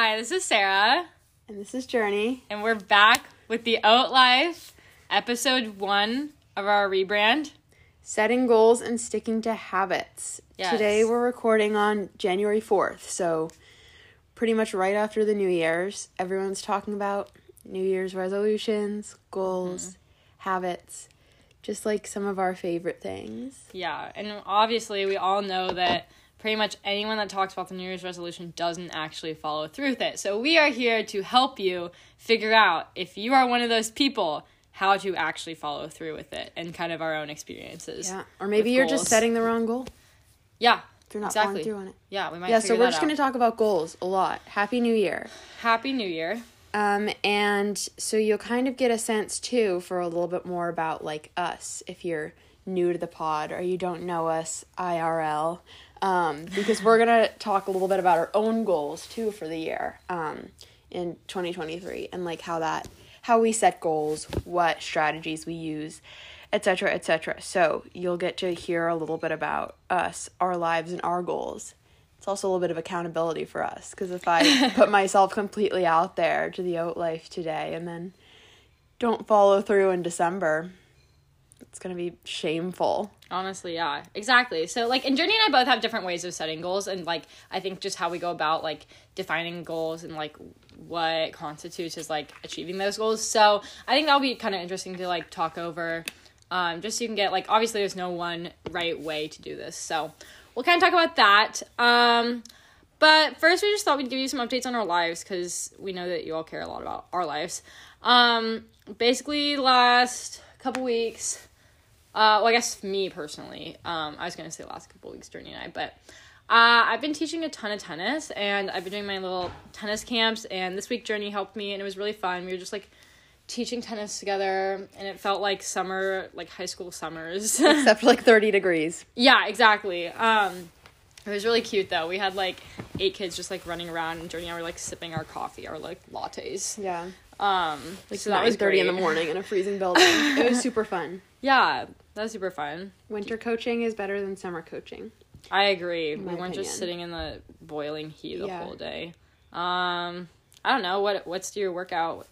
Hi, this is Sarah, And this is Journey. and we're back with the Oat Life, episode one of our rebrand. Setting goals and sticking to habits. Yes. Today we're recording on January 4th, so pretty much right after the New Year's. Everyone's talking about New Year's resolutions, goals, mm-hmm. habits, just like some of our favorite things. Yeah, and obviously, we all know that pretty much anyone that talks about the New Year's resolution doesn't actually follow through with it. So, we are here to help you figure out if you are one of those people, how to actually follow through with it and kind of our own experiences. Yeah. Or maybe you're goals. just setting the wrong goal Yeah, if you're not Exactly. following through on it. yeah, we might Yeah, so we're just going to talk about goals a lot. Happy New Year. Happy New Year. Um, and so you'll kind of get a sense too for a little bit more about like us if you're new to the pod or you don't know us IRL. Um, because we're gonna talk a little bit about our own goals too for the year, um, in 2023 and like how that how we set goals, what strategies we use, etc. etc. So you'll get to hear a little bit about us, our lives and our goals it's also a little bit of accountability for us because if I put myself completely out there to the oat life today and then don't follow through in December, it's gonna be shameful. Honestly, yeah, exactly. So, like, and Journey and I both have different ways of setting goals, and like, I think just how we go about like defining goals and like what constitutes as like achieving those goals. So, I think that'll be kind of interesting to like talk over, um, just so you can get like obviously there's no one right way to do this. So, we'll kind of talk about that. Um, but first, we just thought we'd give you some updates on our lives because we know that you all care a lot about our lives. Um, basically, last couple weeks. Uh, well, I guess me personally. Um, I was gonna say last couple weeks, Journey and I, but uh, I've been teaching a ton of tennis, and I've been doing my little tennis camps. And this week, Journey helped me, and it was really fun. We were just like teaching tennis together, and it felt like summer, like high school summers. Except like 30 degrees. yeah, exactly. Um, it was really cute though. We had like eight kids just like running around, and Journey and I were like sipping our coffee, our like lattes. Yeah. Um, Like so that was 9:30 great in the morning in a freezing building. it was super fun. Yeah, that was super fun. Winter coaching is better than summer coaching. I agree. we weren't just sitting in the boiling heat the Yeah. whole day. Um, I don't know what what's your workout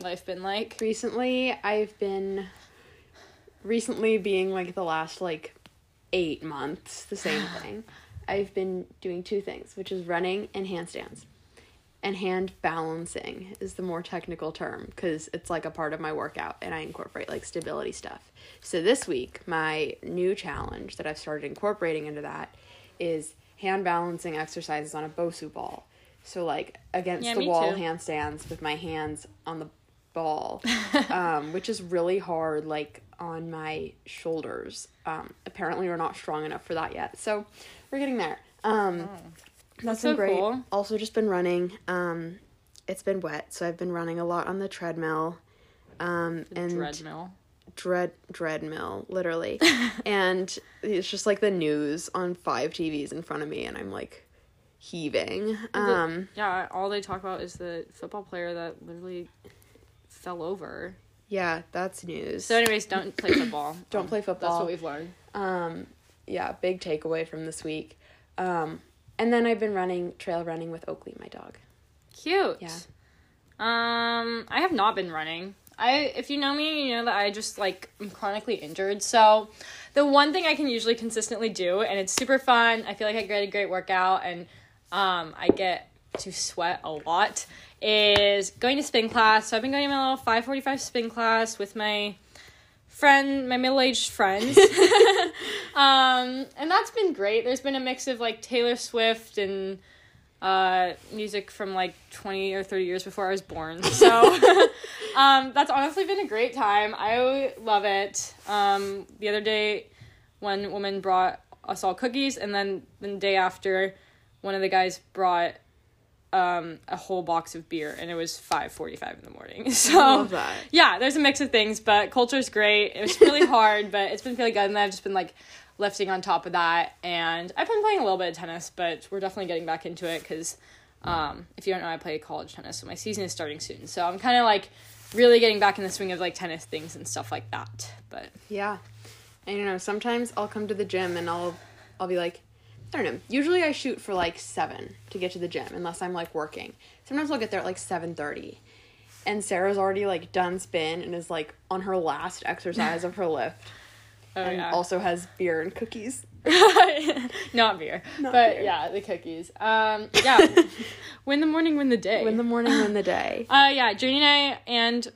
life been like. Recently, I've been recently being like the last like 8 months the same thing. I've been doing two things, which is running and handstands. And hand balancing is the more technical term because it's like a part of my workout and I incorporate like stability stuff. So this week, my new challenge that I've started incorporating into that is hand balancing exercises on a Bosu ball. So like against Yeah, the wall too. handstands with my hands on the ball, um, which is really hard like on my shoulders. Um, apparently we're not strong enough for that yet. So we're getting there. Um, that's so great. cool. Also, just been running. Um, it's been wet, so I've been running a lot on the treadmill. Um, and Treadmill. dread dreadmill, literally. and it's just like the news on five TVs in front of me, and I'm like heaving. Um, Yeah, all they talk about is the football player that literally fell over. yeah, that's news. So, anyways, don't play football. Don't play football. That's what we've learned. Um, yeah, big takeaway from this week. Um, and then I've been running trail running with Oakley, my dog. Cute. Yeah. Um, I have not been running. I if you know me, you know that I just like I'm chronically injured. So the one thing I can usually consistently do and it's super fun. I feel like I get a great workout and um I get to sweat a lot is going to spin class. So I've been going to my little 545 spin class with my friend, my middle-aged friends. um and that's been great. There's been a mix of like Taylor Swift and uh, music from like 20 or 30 years before I was born. So um, that's honestly been a great time. I love it. Um, the other day, one woman brought us all cookies, and then the day after, one of the guys brought um, a whole box of beer, and it was 5.45 in the morning. So yeah, there's a mix of things, but culture's great. It was really hard, but it's been really good, and I've just been like lifting on top of that. And I've been playing a little bit of tennis, but we're definitely getting back into it because um, if you don't know, I play college tennis, so my season is starting soon. So I'm kind of like really getting back in the swing of like tennis things and stuff like that. But Yeah. I don't know, sometimes I'll come to the gym and I'll I'll be like, I don't know. Usually I shoot for like seven to get to the gym unless I'm like working. Sometimes I'll get there at like seven thirty. And Sarah's already like done spin and is like on her last exercise of her lift. Oh, and yeah. also has beer and cookies. not beer, Not but beer. yeah, the cookies. Um, yeah, win the morning, win the day. Win the morning, win the day. Uh, yeah, Junie and I and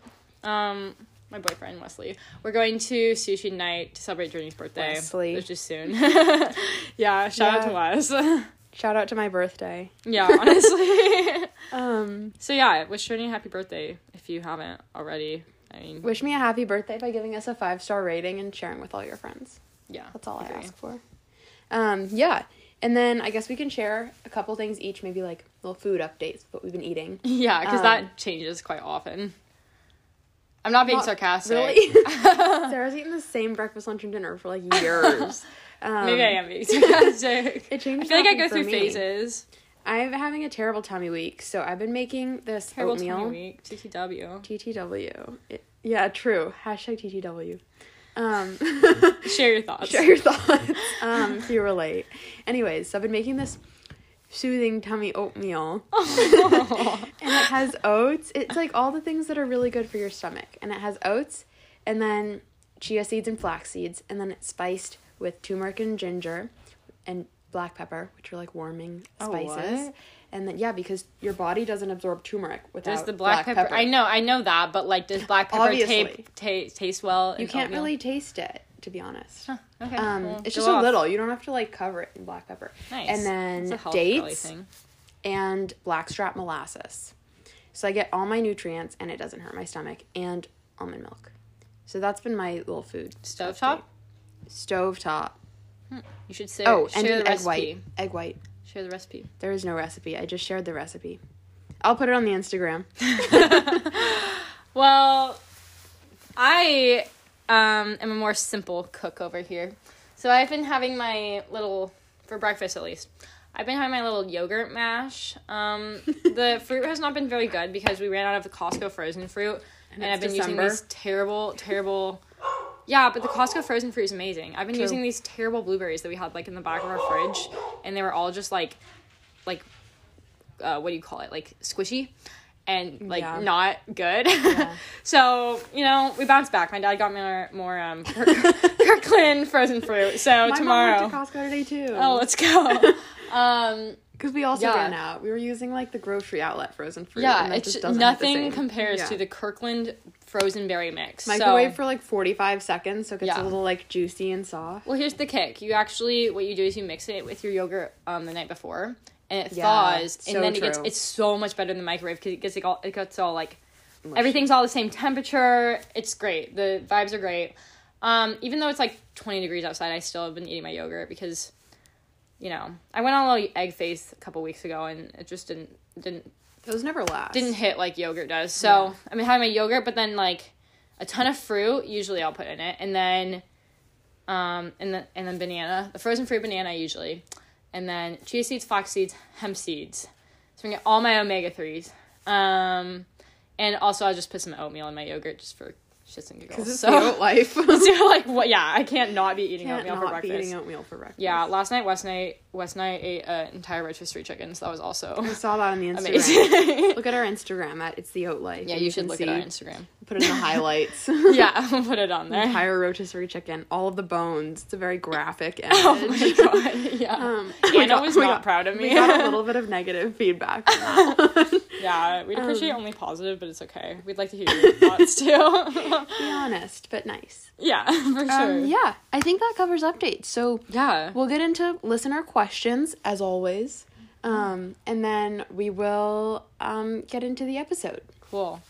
um my boyfriend Wesley, we're going to sushi night to celebrate Journey's birthday, Wesley. which is soon. yeah, shout out to Wes. Shout out to my birthday. yeah, honestly. Um, so yeah, wish Journey a happy birthday if you haven't already. I mean, wish me a happy birthday by giving us a five star rating and sharing with all your friends. yeah, That's all I ask for. Um, yeah. And then I guess we can share a couple things each, maybe like little food updates, what we've been eating. Yeah, because Um, that changes quite often. I'm not being Not sarcastic. Really? Sarah's eaten the same breakfast, lunch, and dinner for like years. Um, Maybe I am being sarcastic. It changes. I feel like I go through me. phases. I'm having a terrible tummy week, so I've been making this Terrible oatmeal. tummy week. TTW. TTW. It- yeah, true. Hashtag TTW. Um, Share your thoughts. share your thoughts um, if you relate. Anyways, so I've been making this soothing tummy oatmeal. and it has oats. It's like all the things that are really good for your stomach. And it has oats and then chia seeds and flax seeds. And then it's spiced with turmeric and ginger and black pepper, which are like warming Oh, spices. what? And then, yeah, because your body doesn't absorb turmeric without Does the black, pepper, I know, I know that, but like, does black pepper ta- ta- taste well? You can't oatmeal? really taste it, to be honest. Okay. Um, well, it's just a little. You don't have to like cover it in black pepper. Nice. And then a health girly dates thing. and blackstrap molasses. So I get all my nutrients and it doesn't hurt my stomach and almond milk. So that's been my little food. Stovetop. Stove top. You should say. Oh, share and the an egg recipe. white. Egg white. Share the recipe. There is no recipe. I just shared the recipe. I'll put it on the Instagram. Well, I um, am a more simple cook over here. So I've been having my little, for breakfast at least, I've been having my little yogurt mash. Um, the fruit has not been very good because we ran out of the Costco frozen fruit. And, it's I've been using these terrible, terrible. Yeah, but the Costco frozen fruit is amazing. I've been True. using these terrible blueberries that we had like in the back of our fridge, and they were all just like, like, uh, what do you call it? Like squishy, and like Yeah. not good. so you know, we bounced back. My dad got me more, more um, Kirkland frozen fruit. So My mom tomorrow, went to Costco today too. oh, let's go. um, because we also yeah. ran out. We were using like the grocery outlet frozen fruit. yeah, it's just doesn't hit the nothing compares Yeah. to the Kirkland frozen berry mix. microwave so, for like 45 seconds so it gets Yeah. a little like juicy and soft. Well, here's the kick. You actually, what you do is you mix it with your yogurt um, the night before, and it Yeah, thaws, so and then it gets it's so much better in the microwave because it gets like all it gets all like everything's all the same temperature. It's great. The vibes are great. Um, even though it's like 20 degrees outside, I still have been eating my yogurt because, you know, I went on a little egg face a couple weeks ago and it just didn't didn't Those never last. didn't hit like yogurt does. So Yeah. i mean, having my yogurt, but then like a ton of fruit. Usually I'll put in it, and then um and then and then banana, the frozen fruit banana usually, and then chia seeds, flax seeds, hemp seeds. So I'm gonna get all my omega threes. Um, and also I'll just put some oatmeal in my yogurt just for shits and giggles. it's so the oat life. so like what? Yeah, I can't not be eating Can't oatmeal for be breakfast. eating oatmeal for breakfast. yeah, last night West night West night ate an entire rotisserie chicken. So that was also I saw that on the Instagram. Look at our Instagram at it's the oat life. yeah, and you should look see, at our Instagram. Put it in the highlights. yeah, I'll put it on there. Entire rotisserie chicken, all of the bones. It's a very graphic image. Oh my god, yeah. Um, Anna got- was not got- proud of me. We got a little bit of negative feedback. Yeah, we'd appreciate Um, only positive, but it's okay. We'd like to hear your thoughts too. be honest, but nice. yeah, for sure. Um, yeah, I think that covers updates. So yeah. we'll get into listener questions as always, um, and then we will um, get into the episode. Cool.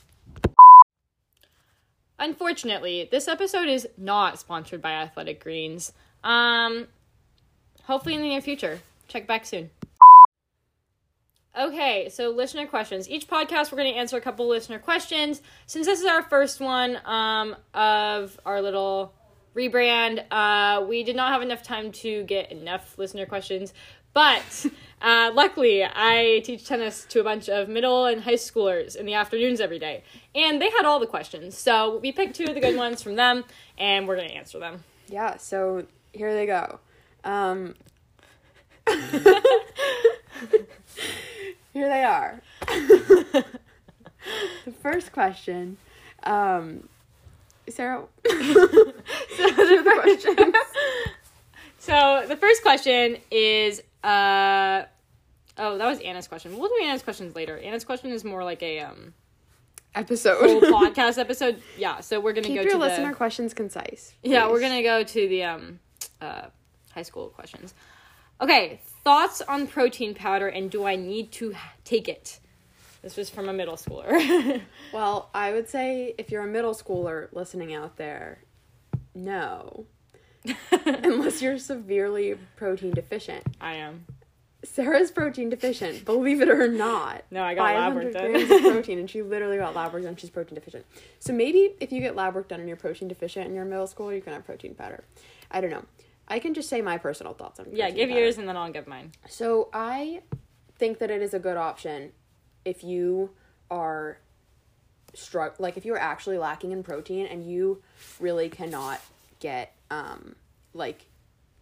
Unfortunately, this episode is not sponsored by Athletic Greens. Um, hopefully in the near future. Check back soon. Okay, so listener questions. Each podcast, we're going to answer a couple listener questions. Since this is our first one um, of our little rebrand, uh, we did not have enough time to get enough listener questions. But uh, luckily, I teach tennis to a bunch of middle and high schoolers in the afternoons every day. And they had all the questions. So we picked two of the good ones from them, and we're going to answer them. Yeah, so here they go. Um, Here they are. the first question. Um, Sarah. so the questions. So the first question is uh oh that was Anna's question. We'll do Anna's questions later. Anna's question is more like a um Episode. podcast episode. Yeah, so we're gonna Keep go your to listener the questions concise. yeah we're gonna go to the um uh high school questions. Okay, thoughts on protein powder and do I need to take it? This was from a middle schooler. Well, I would say if you're a middle schooler listening out there, no. Unless you're severely protein deficient. I am. Sarah's protein deficient, believe it or not. No, I got lab work done. grams of protein, and she literally got lab work done. She's protein deficient. So maybe if you get lab work done and you're protein deficient in your middle school, you can have protein powder. I don't know. I can just say my personal thoughts on Yeah, give powder. yours and then I'll give mine. So I think that it is a good option if you are struck like if you're actually lacking in protein and you really cannot get um like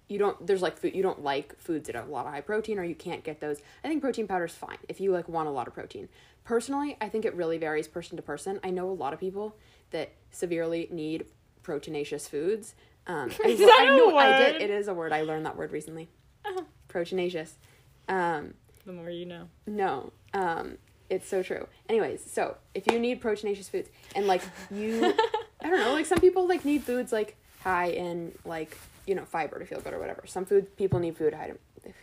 you don't there's like food you don't like foods that have a lot of high protein or you can't get those. I think protein powder is fine if you like want a lot of protein. Personally, I think it really varies person to person. I know a lot of people that severely need proteinaceous foods. Um, I, Is that I a know I did. word? It is a word. I learned that word recently. Oh. Proteinaceous. Um, The more you know. no, um, it's so true. Anyways, so if you need proteinaceous foods and like you, I don't know, like some people like need foods like high in like you know fiber to feel good or whatever. Some food people need food high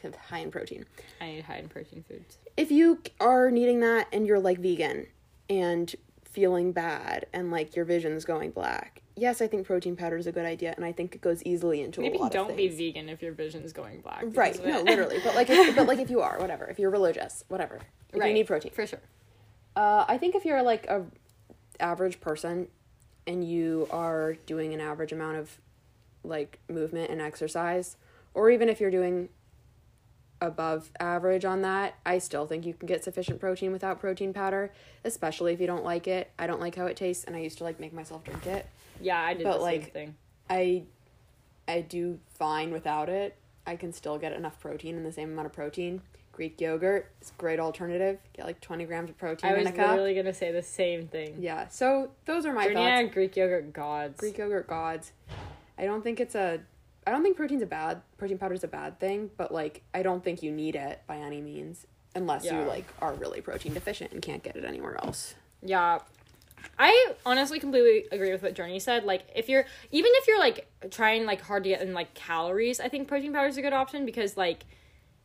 in, high in protein. I need high in protein foods. If you are needing that and you're like vegan and feeling bad and like your vision's going black, yes, I think protein powder is a good idea, and I think it goes easily into Maybe a lot don't be vegan if your vision's going black. Right, no, literally, but like, if, but like if you are, whatever, if you're religious, whatever, if you Right, need protein, for sure. Uh, I think if you're like a average person and you are doing an average amount of like movement and exercise, or even if you're doing above average on that, I still think you can get sufficient protein without protein powder, especially if you don't like it. I don't like how it tastes, and I used to like make myself drink it. Yeah, I did But, the like, same thing. I I do fine without it. I can still get enough protein in the same amount of protein. Greek yogurt is a great alternative. Get like 20 grams of protein I in was a cup. literally gonna say the same thing. Yeah, so those are my Journey thoughts. and Greek yogurt gods. Greek yogurt gods. I don't think it's a. I don't think protein's a bad protein powder is a bad thing, but like I don't think you need it by any means unless Yeah. you like are really protein deficient and can't get it anywhere else. Yeah. I honestly completely agree with what Journey said. Like, if you're even if you're like trying like hard to get in like calories, I think protein powder is a good option because like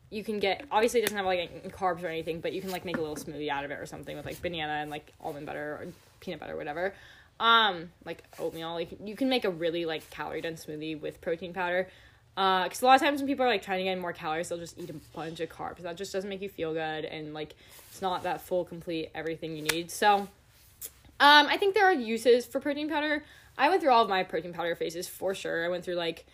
you can get obviously it doesn't have like carbs or anything, but you can like make a little smoothie out of it or something with like banana and like almond butter or peanut butter or whatever. Um, like oatmeal, like you can make a really like calorie dense smoothie with protein powder. Uh, because a lot of times when people are like trying to get more calories, they'll just eat a bunch of carbs. That just doesn't make you feel good, and like it's not that full, complete everything you need. So, um, I think there are uses for protein powder. I went through all of my protein powder phases for sure. I went through like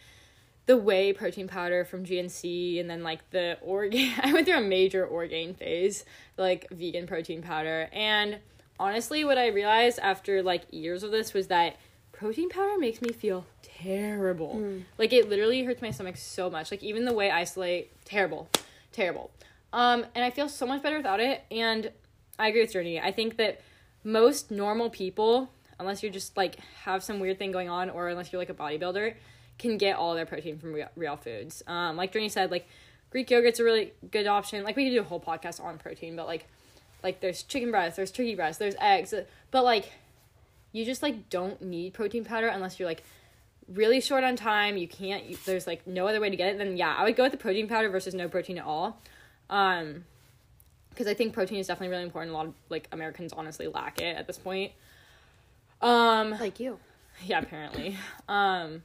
the whey protein powder from GNC and then like the Orgain I went through a major Orgain phase, like vegan protein powder. And honestly, what I realized after like years of this was that protein powder makes me feel terrible. Like it literally hurts my stomach so much. Like even the whey I isolate, terrible, terrible. Um, and I feel so much better without it. And I agree with Journey. I think that most normal people, unless you're just like have some weird thing going on, or unless you're like a bodybuilder, can get all their protein from real, real foods. Um, like Journey said, like Greek yogurt's a really good option. Like we could do a whole podcast on protein, but like like there's chicken breast, there's turkey breast, there's eggs, but like you just like don't need protein powder unless you're like really short on time. You can't. You, there's like no other way to get it. Then yeah, I would go with the protein powder versus no protein at all. Um, because I think protein is definitely really important. A lot of like Americans honestly lack it at this point. Um, Like you. yeah, apparently. Um,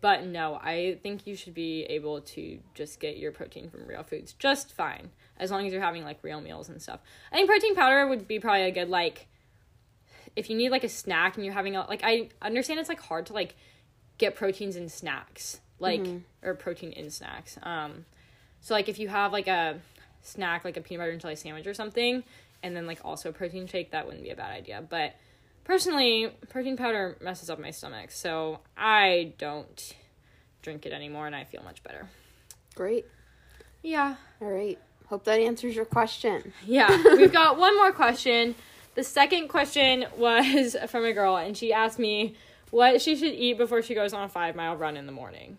but no, I think you should be able to just get your protein from real foods just fine, as long as you're having like real meals and stuff. I think protein powder would be probably a good like if you need like a snack and you're having a like I understand it's like hard to like get proteins in snacks like or protein in snacks. Um, so like if you have like a snack like a peanut butter and jelly sandwich or something, and then like also a protein shake, that wouldn't be a bad idea. But personally, protein powder messes up my stomach, so I don't drink it anymore, and I feel much better. Great. Yeah. All right. Hope that answers your question. Yeah. We've got one more question. The second question was from a girl, and she asked me what she should eat before she goes on a five mile run in the morning.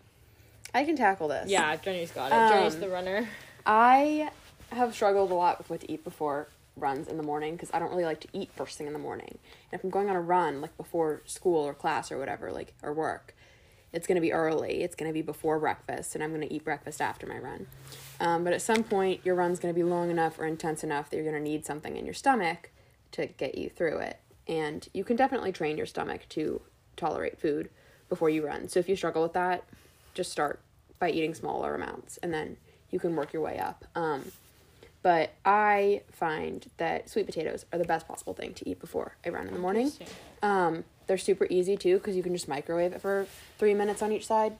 I can tackle this. Yeah, Jenny's got it. Um, Jenny's the runner. I have struggled a lot with what to eat before runs in the morning because I don't really like to eat first thing in the morning. And if I'm going on a run, like before school or class or whatever, like or work, it's gonna be early. It's gonna be before breakfast, and I'm gonna eat breakfast after my run. Um, but at some point, your run's gonna be long enough or intense enough that you're gonna need something in your stomach to get you through it. And you can definitely train your stomach to tolerate food before you run. So if you struggle with that, just start by eating smaller amounts, and then you can work your way up. Um, but I find that sweet potatoes are the best possible thing to eat before I run in the morning. Um, they're super easy too because you can just microwave it for three minutes on each side,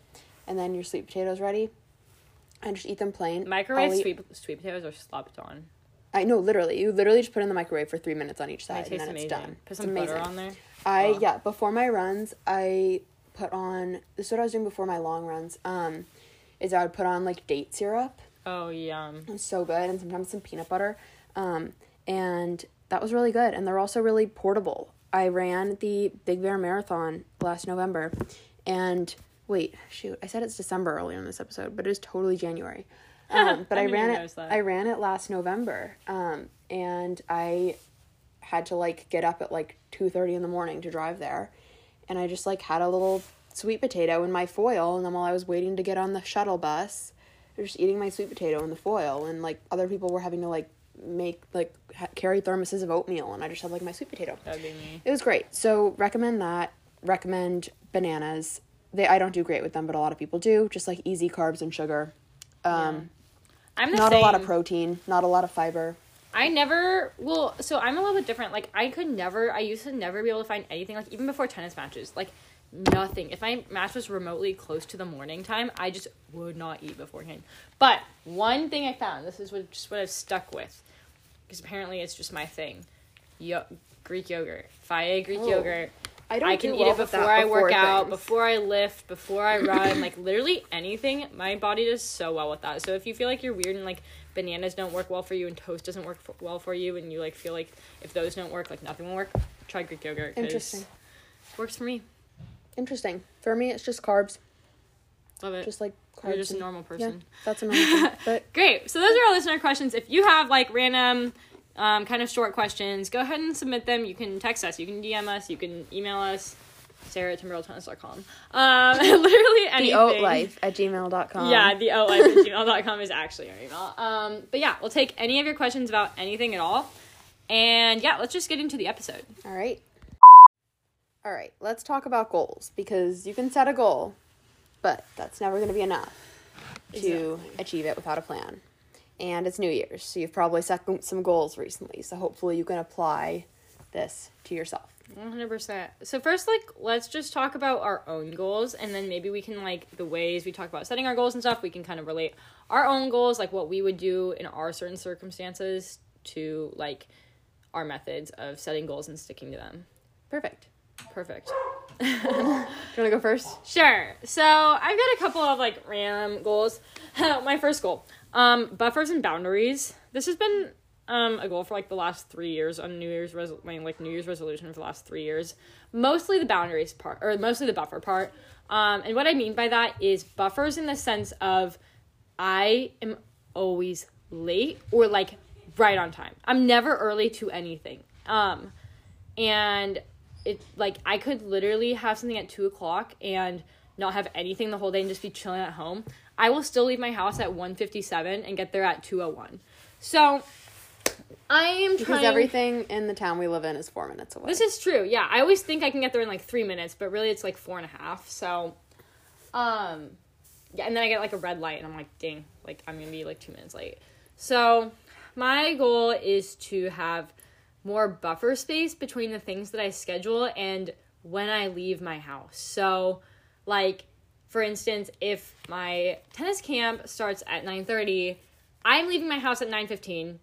and then your sweet potatoes ready. And just eat them plain. Microwave eat- sweet sweet potatoes are slept on. I know, literally. You literally just put it in the microwave for three minutes on each side, and then amazing. it's done. Put some butter on there. I Oh. yeah, before my runs, I put on this is what I was doing before my long runs. Um, is I would put on like date syrup. Oh yum. So good, and sometimes some peanut butter. Um, and that was really good, and they're also really portable. I ran the Big Bear Marathon last November, and wait, shoot, I said it's December earlier in this episode, but it is totally January. Um, but I I, ran it. that. I ran it last November, um, and I had to like get up at like two thirty in the morning to drive there, and I just like had a little sweet potato in my foil, and then while I was waiting to get on the shuttle bus, just eating my sweet potato in the foil, and like other people were having to like make like ha- carry thermoses of oatmeal, and I just had like my sweet potato. That'd be me. It was great. So recommend that. Recommend bananas. They I don't do great with them, but a lot of people do. Just like easy carbs and sugar. Um, I'm the not same. a lot of protein, not a lot of fiber. I never well, so I'm a little bit different. Like I could never I used to never be able to find anything like even before tennis matches. Like nothing. If my match was remotely close to the morning time, I just would not eat beforehand. But one thing I found, this is what just what I've stuck with. Because apparently it's just my thing. Yo- Greek yogurt. Fage Greek Oh. yogurt. I don't I can eat well it with before I work out, before I lift, before I run, like literally anything. My body does so well with that. So if you feel like you're weird and like bananas don't work well for you and toast doesn't work f well for you and you like feel like if those don't work, like nothing will work, try Greek yogurt. Interesting. Works for me. Interesting. For me, it's just carbs. Love it. Just like carbs. you're just a and- normal Yeah, person. that's a normal thing. But Great. So those are our listener questions. If you have like random um, kind of short questions, go ahead and submit them. You can text us, you can DM us, you can email us, sarah at timberwolftennis.com. Um, literally anything. the oat life at gmail.com. Yeah, the oat life at gmail.com is actually our email. Um, but yeah, we'll take any of your questions about anything at all. And yeah, let's just get into the episode. All right. All right, let's talk about goals because you can set a goal, but that's never going to be enough to Exactly. achieve it without a plan. And it's New Year's, so you've probably set some goals recently. So hopefully you can apply this to yourself. 100%. So first like let's just talk about our own goals and then maybe we can like the ways we talk about setting our goals and stuff, we can kind of relate our own goals like what we would do in our certain circumstances to like our methods of setting goals and sticking to them. Perfect. Perfect. Do you want to go first? Sure. So I've got a couple of like random goals. My first goal, um, buffers and boundaries. This has been um a goal for like the last three years on New Year's res- my like New Year's resolution for the last three years. Mostly the boundaries part, or mostly the buffer part. Um, and what I mean by that is buffers in the sense of I am always late or like right on time. I'm never early to anything. Um, and it like I could literally have something at two o'clock and not have anything the whole day and just be chilling at home. I will still leave my house at 1.57 and get there at 2.01. So I am Because trying everything in the town we live in is four minutes away. this is true. Yeah, I always think I can get there in like three minutes, but really it's like four and a half. So, um, yeah, and then I get like a red light, and I'm like, dang, like I'm gonna be like two minutes late. So, my goal is to have more buffer space between the things that I schedule and when I leave my house. So, like, for instance, if my tennis camp starts at 9:30, I'm leaving my house at 9:15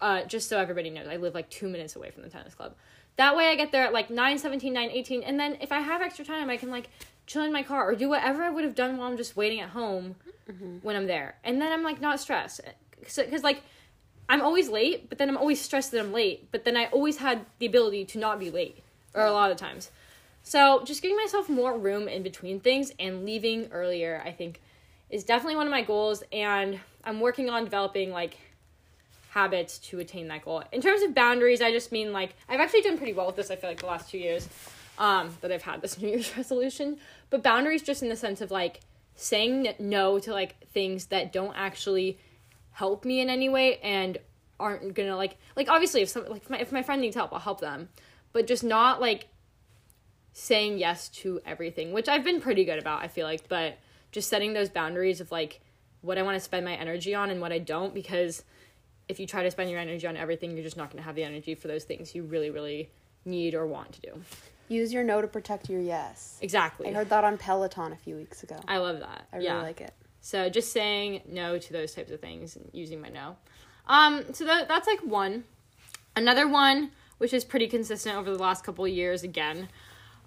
uh, just so everybody knows, I live like two minutes away from the tennis club. That way I get there at like 9 17, 9 18, and then if I have extra time, I can like chill in my car or do whatever I would have done while I'm just waiting at home when I'm there. And then I'm like not stressed. Because, like, I'm always late, but then I'm always stressed that I'm late. But then I always had the ability to not be late, or a lot of times. So just giving myself more room in between things and leaving earlier, I think, is definitely one of my goals. And I'm working on developing like habits to attain that goal. In terms of boundaries, I just mean like I've actually done pretty well with this. I feel like the last two years um, that I've had this New Year's resolution. But boundaries, just in the sense of like saying no to like things that don't actually help me in any way and aren't gonna like like obviously if some like if my, if my friend needs help, I'll help them, but just not like saying yes to everything, which I've been pretty good about. I feel like, but just setting those boundaries of like what I want to spend my energy on and what I don't because if you try to spend your energy on everything, you're just not going to have the energy for those things you really, really need or want to do. Use your no to protect your yes. Exactly. I heard that on Peloton a few weeks ago. I love that. I really yeah. like it. So just saying no to those types of things and using my no. Um, so that that's like one. Another one, which is pretty consistent over the last couple of years again,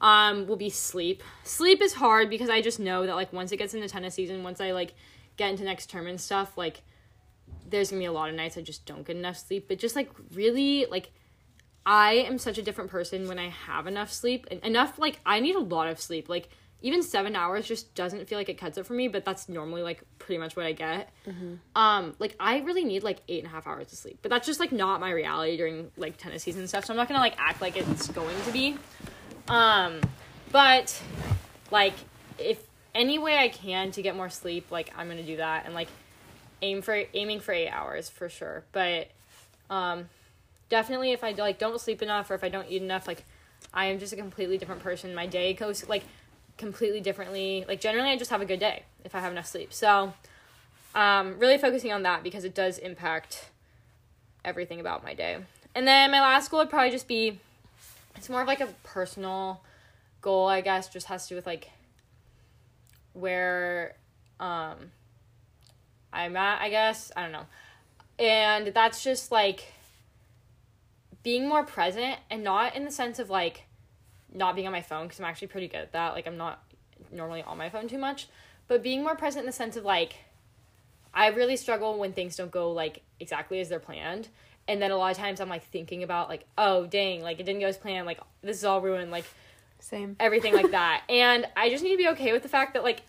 um, will be sleep. Sleep is hard because I just know that like once it gets into tennis season, once I like get into next term and stuff, like there's gonna be a lot of nights I just don't get enough sleep. But just like really like I am such a different person when I have enough sleep. Enough like I need a lot of sleep. Like even seven hours just doesn't feel like it cuts it for me, but that's normally like pretty much what I get. Um, like I really need like eight and a half hours of sleep, but that's just like not my reality during like tennis season and stuff. So I'm not gonna like act like it's going to be. Um, but like if any way I can to get more sleep, like I'm gonna do that and like aim for aiming for eight hours for sure. But um, definitely if I like don't sleep enough or if I don't eat enough, like I am just a completely different person. My day goes like completely differently. Like generally, I just have a good day if I have enough sleep. So, um, really focusing on that because it does impact everything about my day. And then my last goal would probably just be it's more of like a personal goal, I guess, just has to do with like where um I'm at, I guess. I don't know. And that's just like being more present and not in the sense of like not being on my phone because I'm actually pretty good at that. Like I'm not normally on my phone too much, but being more present in the sense of like I really struggle when things don't go like exactly as they're planned. And then a lot of times I'm like thinking about like, oh dang, like it didn't go as planned, like this is all ruined, like Same. everything like that. And I just need to be okay with the fact that like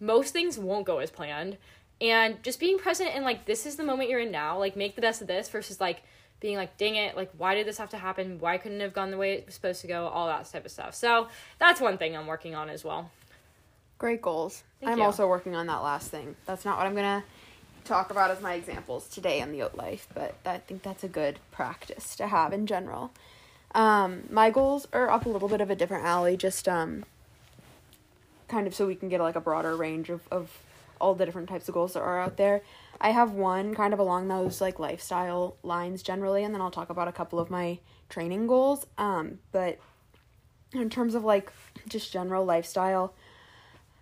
most things won't go as planned. And just being present and like this is the moment you're in now, like make the best of this versus like being like, dang it, like why did this have to happen? Why couldn't it have gone the way it was supposed to go? All that type of stuff. So that's one thing I'm working on as well. Great goals. Thank I'm you. also working on that last thing. That's not what I'm gonna talk about as my examples today on the oat life, but I think that's a good practice to have in general. Um, my goals are up a little bit of a different alley, just um, kind of so we can get like a broader range of, of all the different types of goals that are out there. I have one kind of along those like lifestyle lines generally, and then I'll talk about a couple of my training goals. Um, but in terms of like just general lifestyle,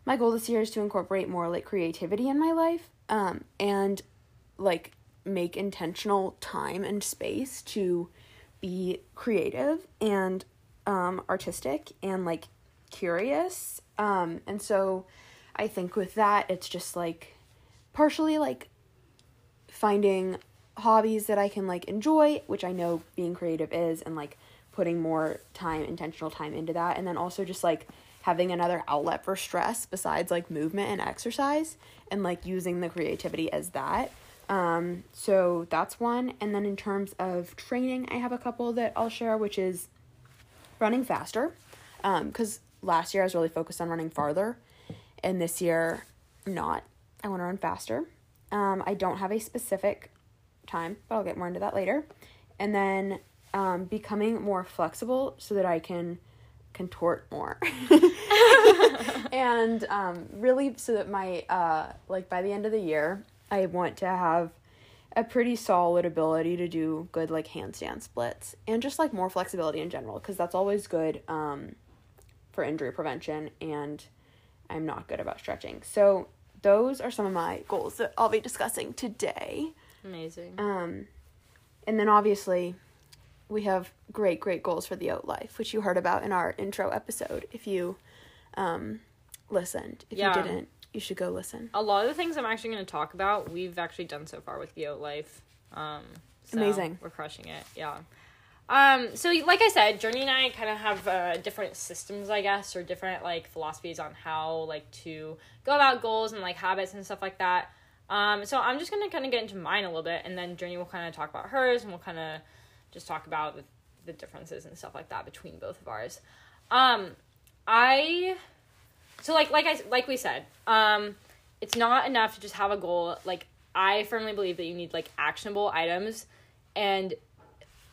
my goal this year is to incorporate more like creativity in my life um, and like make intentional time and space to be creative and um, artistic and like curious um, and so i think with that it's just like partially like finding hobbies that i can like enjoy which i know being creative is and like putting more time intentional time into that and then also just like having another outlet for stress besides like movement and exercise and like using the creativity as that. Um so that's one and then in terms of training i have a couple that i'll share which is running faster um because last year i was really focused on running farther and this year not. I want to run faster um i don't have a specific time but i'll get more into that later. And then um becoming more flexible so that i can contort more. And um really so that my uh like by the end of the year i want to have a pretty solid ability to do good like handstand splits and just like more flexibility in general because that's always good um for injury prevention and i'm not good about stretching. So those are some of my goals that i'll be discussing today Amazing. um, and then obviously, we have great, great goals for the oat life, which you heard about in our intro episode. If you um, listened. If Yeah. you didn't, you should go listen. A lot of the things I'm actually going to talk about, we've actually done so far with Goat Life. Um, so Amazing. We're crushing it. Yeah. Um, so like I said, Journey and I kind of have uh, different systems, I guess, or different like philosophies on how like to go about goals and like habits and stuff like that. Um, so I'm just gonna kind of get into mine a little bit, and then Journey will kind of talk about hers, and we'll kind of just talk about the, the differences and stuff like that between both of ours. Um, I so like like I like we said, um, it's not enough to just have a goal. Like I firmly believe that you need like actionable items, and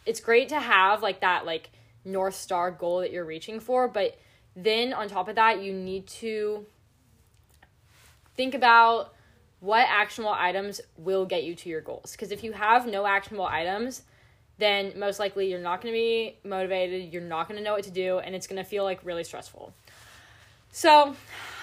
it's great to have like that like north star goal that you're reaching for, but then on top of that, you need to think about what actionable items will get you to your goals. Because if you have no actionable items, then most likely you're not going to be motivated, you're not going to know what to do, and it's going to feel like really stressful. So,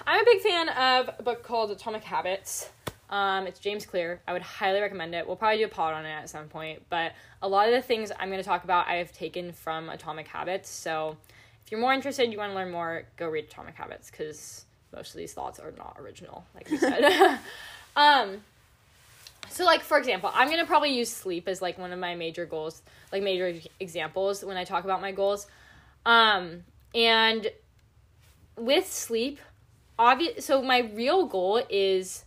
I'm a big fan of a book called Atomic Habits. Um, it's James Clear. I would highly recommend it. We'll probably do a pod on it at some point, but a lot of the things I'm going to talk about I have taken from Atomic Habits. So, if you're more interested, you want to learn more, go read Atomic Habits because most of these thoughts are not original, like we said. um, so like for example, I'm gonna probably use sleep as like one of my major goals, like major examples when I talk about my goals. Um, and with sleep, obvious. So my real goal is,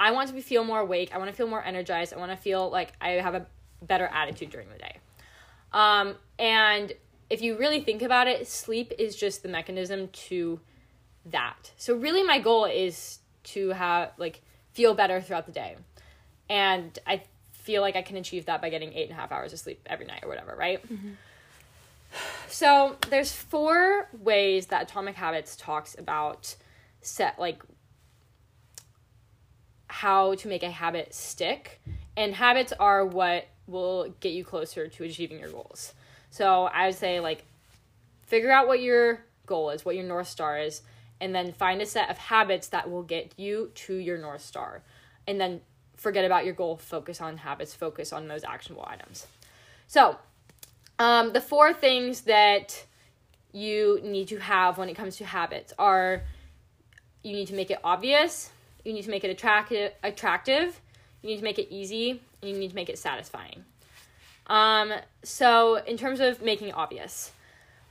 I want to feel more awake. I want to feel more energized. I want to feel like I have a better attitude during the day. Um, and if you really think about it, sleep is just the mechanism to that. So really, my goal is to have like feel better throughout the day, and I feel like I can achieve that by getting eight and a half hours of sleep every night or whatever, right? So there's four ways that Atomic Habits talks about set like how to make a habit stick, and habits are what will get you closer to achieving your goals. So I would say like figure out what your goal is, what your north star is, and then find a set of habits that will get you to your north star. And then forget about your goal, focus on habits, focus on those actionable items. So, um, the four things that you need to have when it comes to habits are you need to make it obvious, you need to make it attractive, attractive, you need to make it easy, and you need to make it satisfying. Um, so in terms of making it obvious,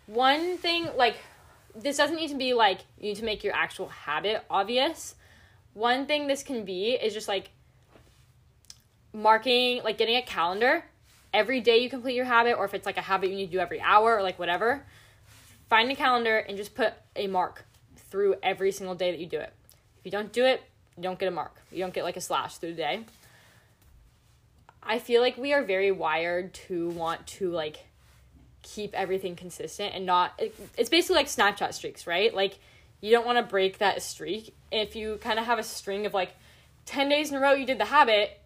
one thing like this doesn't need to be like you need to make your actual habit obvious. One thing this can be is just like marking, like getting a calendar every day you complete your habit, or if it's like a habit you need to do every hour or like whatever. Find a calendar and just put a mark through every single day that you do it. If you don't do it, you don't get a mark. You don't get like a slash through the day. I feel like we are very wired to want to like keep everything consistent and not it, it's basically like Snapchat streaks, right? Like you don't want to break that streak. If you kind of have a string of like 10 days in a row you did the habit,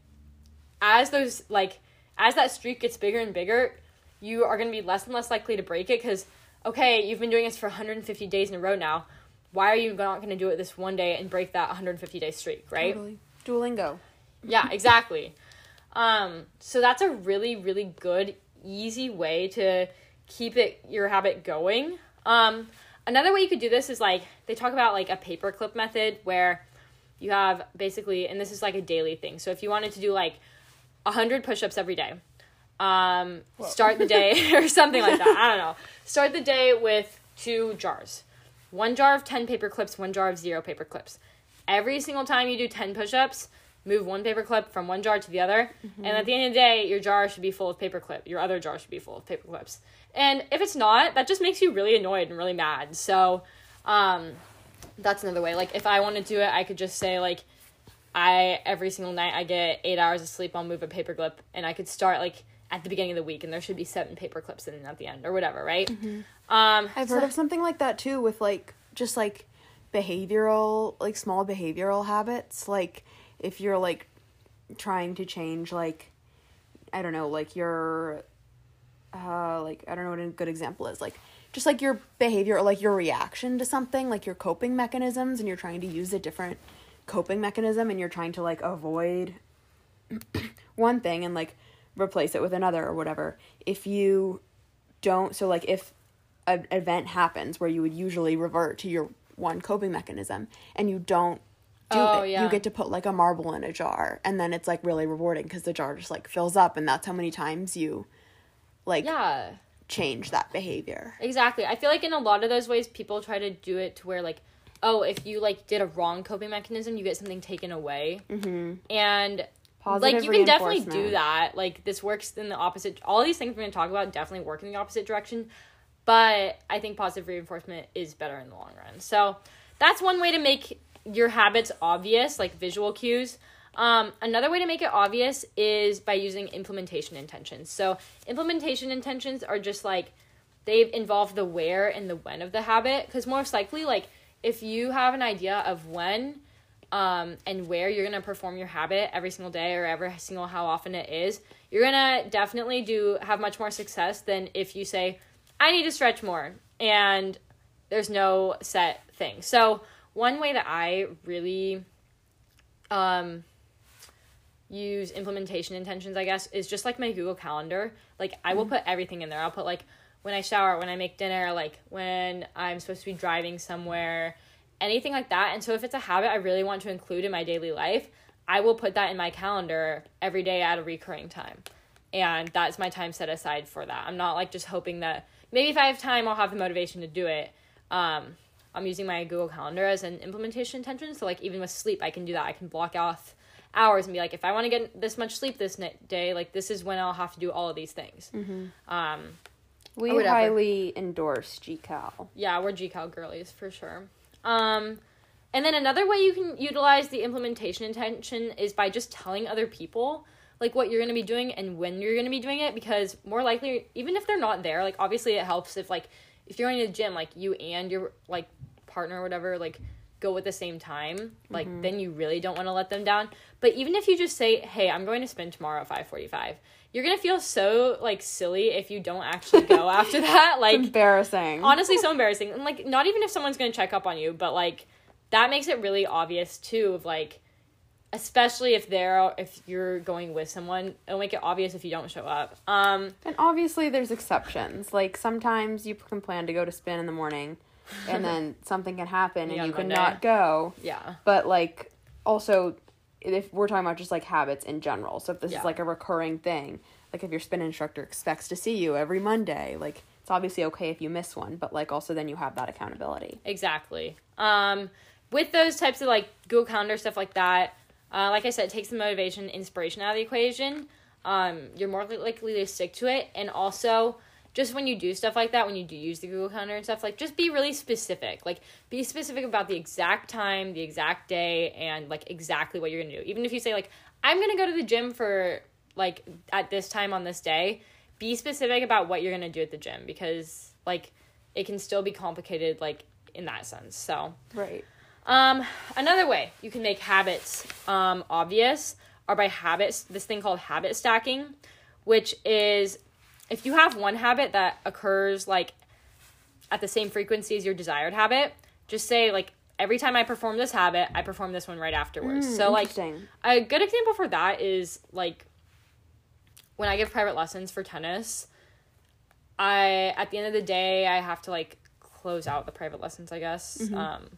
as those like as that streak gets bigger and bigger, you are going to be less and less likely to break it cuz okay, you've been doing this for 150 days in a row now. Why are you not going to do it this one day and break that 150 day streak, right? Totally. Duolingo. Yeah, exactly. um, so that's a really, really good, easy way to keep it your habit going. Um, another way you could do this is like they talk about like a paperclip method where you have basically, and this is like a daily thing. So if you wanted to do like hundred push-ups every day, um, start the day or something like that. I don't know. Start the day with two jars. One jar of 10 paper clips, one jar of zero paper clips. Every single time you do 10 push ups, move one paper clip from one jar to the other. And at the end of the day, your jar should be full of paper clip. Your other jar should be full of paper clips. And if it's not, that just makes you really annoyed and really mad. So, um, that's another way. Like, if I want to do it, I could just say, like, I every single night I get eight hours of sleep. I'll move a paper clip, and I could start like at the beginning of the week, and there should be seven paper clips in at the end, or whatever, right? Um, I've so- heard of something like that too with like just like behavioral like small behavioral habits. Like if you're like trying to change like I don't know like your uh like I don't know what a good example is. Like just like your behavior or like your reaction to something like your coping mechanisms and you're trying to use a different coping mechanism and you're trying to like avoid one thing and like replace it with another or whatever if you don't so like if an event happens where you would usually revert to your one coping mechanism and you don't do Oh, it. yeah. You get to put like a marble in a jar and then it's like really rewarding because the jar just like fills up and that's how many times you like Yeah. change that behavior. Exactly. I feel like in a lot of those ways, people try to do it to where like, oh, if you like did a wrong coping mechanism, you get something taken away, mm-hmm. and Positive like you can definitely do that. Like this works in the opposite. All these things we're gonna talk about definitely work in the opposite direction, but I think positive reinforcement is better in the long run. So that's one way to make your habits obvious, like visual cues. Um, another way to make it obvious is by using implementation intentions. So implementation intentions are just like they involve the where and the when of the habit because most likely like if you have an idea of when um, and where you're gonna perform your habit every single day or every single how often it is you're gonna definitely do have much more success than if you say i need to stretch more and there's no set thing. So one way that i really um, use implementation intentions i guess is just like my google calendar. Like i will put everything in there. I'll put like when i shower when i make dinner like when i'm supposed to be driving somewhere anything like that. And so if it's a habit i really want to include in my daily life i will put that in my calendar every day at a recurring time. And that's my time set aside for that. I'm not like just hoping that maybe if i have time i'll have the motivation to do it. Um, i'm using my google calendar as an implementation intention so like even with sleep i can do that. I can block off hours and be like if i want to get this much sleep this day like this is when i'll have to do all of these things. Um, We highly endorse GCal. yeah, we're GCal girlies for sure. Um, and then another way you can utilize the implementation intention is by just telling other people like what you're going to be doing and when you're going to be doing it because more likely even if they're not there like obviously it helps if like if you're going to the gym like you and your like partner or whatever like go at the same time like then you really don't want to let them down. But even if you just say hey i'm going to spin tomorrow at 5.45 you're to feel so like silly if you don't actually go after that like Embarrassing. honestly so embarrassing and like not even if someone's gonna check up on you but like that makes it really obvious too of like especially if they're if you're going with someone it'll make it obvious if you don't show up um And obviously, there's exceptions. Like sometimes you can plan to go to spin in the morning, and then something can happen and Yeah, you can Monday. not go. yeah But like, also, if we're talking about just like habits in general, so if this Yeah. is like a recurring thing, like if your spin instructor expects to see you every Monday, like it's obviously okay if you miss one, but like also then you have that accountability. exactly um with those types of like google calendar stuff like that uh, like i said it takes the motivation inspiration out of the equation um you're more likely to stick to it and also just when you do stuff like that when you do use the google calendar and stuff like just be really specific. Like be specific about the exact time the exact day and like exactly what you're gonna do. Even if you say like i'm gonna go to the gym for like at this time on this day be specific about what you're gonna do at the gym because like it can still be complicated like in that sense. So Right. um, another way you can make habits um, obvious are by habits, this thing called habit stacking, which is if you have one habit that occurs like at the same frequency as your desired habit, just say like every time I perform this habit, I perform this one right afterwards. so like a good example for that is like when I give private lessons for tennis, I at the end of the day I have to like close out the private lessons, I guess. Um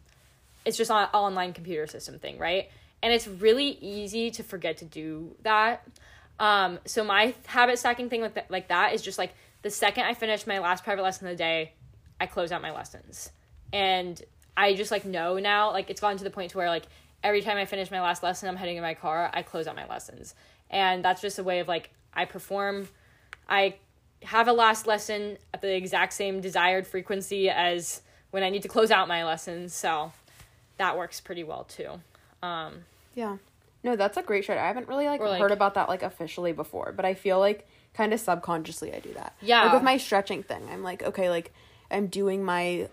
it's just on online computer system thing, right? And it's really easy to forget to do that. Um so my habit stacking thing with like that is just like the second I finish my last private lesson of the day, I close out my lessons. And I just like know now, like it's gotten to the point to where like every time I finish my last lesson, I'm heading in my car, I close out my lessons. And that's just a way of like I perform I have a last lesson at the exact same desired frequency as when I need to close out my lessons. So that works pretty well too. Um, Yeah. No, that's a great strat. I haven't really like, Or, like- heard about that like officially before, but I feel like kind of subconsciously I do that. Yeah. Like with my stretching thing, I'm like, okay, like I'm doing my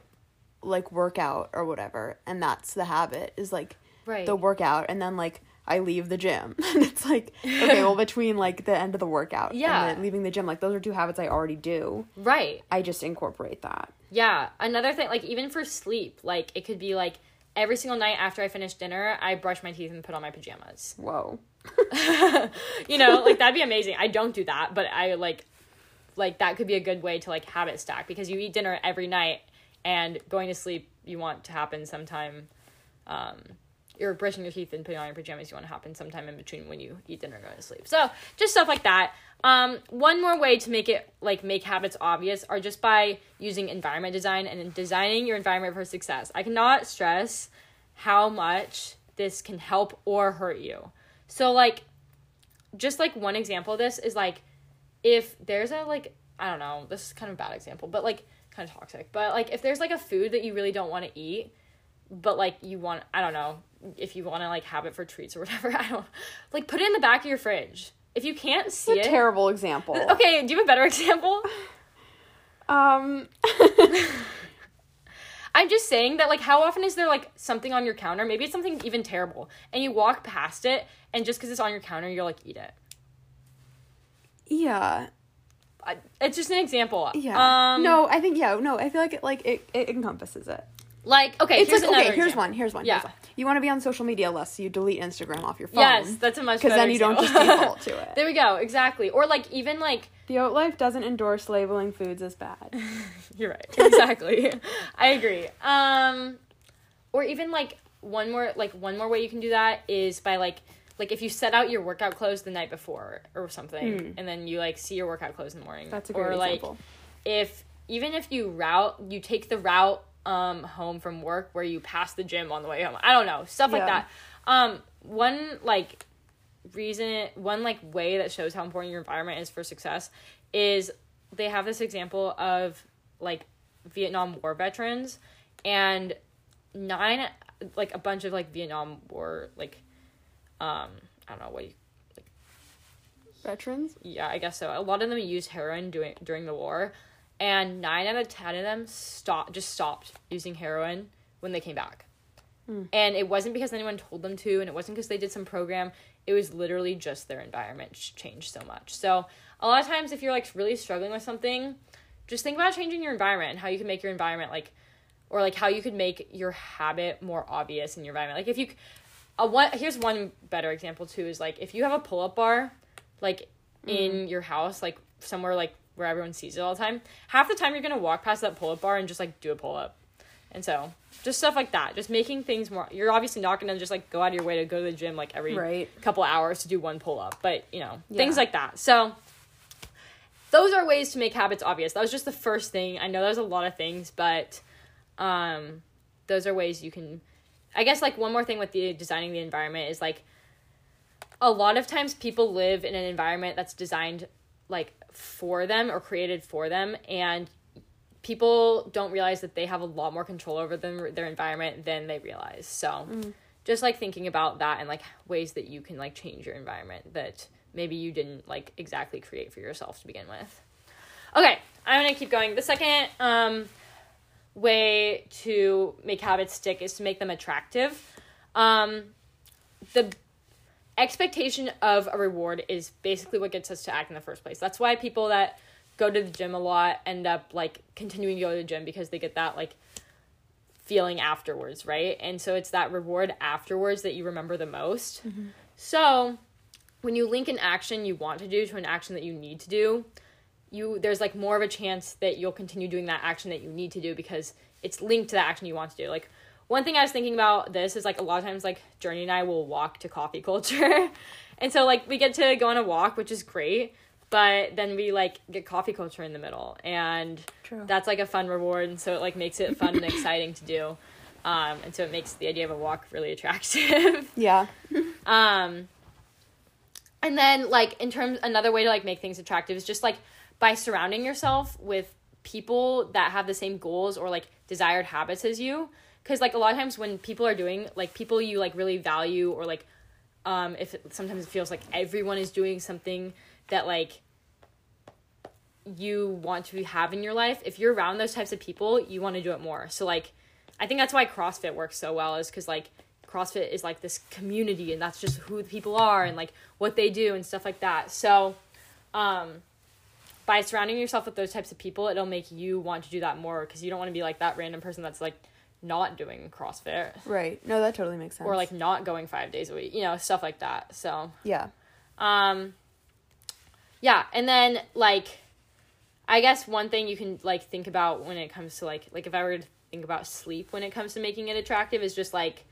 like workout or whatever, and that's the habit is like Right. the workout, and then like I leave the gym, and it's like okay, well between like the end of the workout, Yeah. and then leaving the gym, like those are two habits I already do. right. I just incorporate that. Yeah. Another thing, like even for sleep, like it could be like every single night after I finish dinner, I brush my teeth and put on my pajamas. Whoa. you know, like that'd be amazing. I don't do that, but I like like that could be a good way to like habit stack because you eat dinner every night and going to sleep you want to happen sometime um you're brushing your teeth and putting on your pajamas you want to happen sometime in between when you eat dinner and go to sleep. So just stuff like that. Um, one more way to make it like make habits obvious are just by using environment design and designing your environment for success. I cannot stress how much this can help or hurt you. So like just like one example of this is like if there's a like i don't know this is kind of a bad example but like kind of toxic but like if there's like a food that you really don't want to eat but like you want i don't know if you want to like have it for treats or whatever i don't like put it in the back of your fridge if you can't see It's a it terrible example. okay do you have a better example Um. i'm just saying that like how often is there like something on your counter maybe it's something even terrible and you walk past it and just because it's on your counter you're like eat it yeah. I, it's just an example Yeah. um no, I think yeah. No, I feel like it like it, it encompasses it. Like okay It's here's like okay. Here's one. Here's one. Yeah. Here's one. You want to be on social media less, so you delete Instagram off your phone. yes that's a much because then you don't just default to it. There we go, exactly. Or like even like The Oat Life doesn't endorse labeling foods as bad. you're right. Exactly. I agree. Um or even like one more like one more way you can do that is by like like if you set out your workout clothes the night before or something and then you like see your workout clothes in the morning. That's a or great like example. if even if you route you take the route um home from work where you pass the gym on the way home. I don't know, stuff like that. Um one like reason one like way that shows how important your environment is for success is they have this example of like Vietnam War veterans and nine like a bunch of like Vietnam War like um I don't know what you like Veterans. yeah, I guess so. A lot of them used heroin during during the war, and nine out of ten of them stopped just stopped using heroin when they came back. Hmm. And it wasn't because anyone told them to, and it wasn't because they did some program. It was literally just their environment changed so much. So a lot of times, if you're like really struggling with something, just think about changing your environment and how you can make your environment like, or like how you could make your habit more obvious in your environment. Like if you, a one here's one better example too is like if you have a pull up bar, like in hmm. your house, like somewhere like where everyone sees it all the time, half the time you're gonna walk past that pull up bar and just like do a pull up. And so just stuff like that. Just making things more you're obviously not gonna just like go out of your way to go to the gym like every Right. couple hours to do one pull up. But you know, things like that. So those are ways to make habits obvious. That was just the first thing. I know there's a lot of things, but um those are ways you can I guess like one more thing with the designing the environment is like a lot of times people live in an environment that's designed like for them or created for them and people don't realize that they have a lot more control over them, their environment than they realize. So just like thinking about that and like ways that you can like change your environment that maybe you didn't like exactly create for yourself to begin with. Okay i'm gonna keep going. The second um way to make habits stick is to make them attractive. Um the expectation of a reward is basically what gets us to act in the first place. That's why people that go to the gym a lot end up like continuing to go to the gym because they get that like feeling afterwards, right? And so it's that reward afterwards that you remember the most. Mm-hmm. So when you link an action you want to do to an action that you need to do, you there's like more of a chance that you'll continue doing that action that you need to do because it's linked to the action you want to do. Like one thing I was thinking about this is like a lot of times like Journey and I will walk to coffee culture. and so like we get to go on a walk, which is great, but then we like get coffee culture in the middle and True. that's like a fun reward and so it like makes it fun and exciting to do. Um, and so it makes the idea of a walk really attractive. Yeah. Um, and then like in terms another way to like make things attractive is just like by surrounding yourself with people that have the same goals or like desired habits as you because like a lot of times when people are doing like people you like really value or like um if it, sometimes it feels like everyone is doing something that like you want to have in your life if you're around those types of people you want to do it more. So like i think that's why crossfit works so well is because like crossfit is like this community and that's just who the people are and like what they do and stuff like that. So um by surrounding yourself with those types of people it'll make you want to do that more because you don't want to be like that random person that's like not doing crossfit Right. No, that totally makes sense. or like not going five days a week you know stuff like that so yeah. um yeah and then like I guess one thing you can like think about when it comes to like like if I were to think about sleep when it comes to making it attractive is just like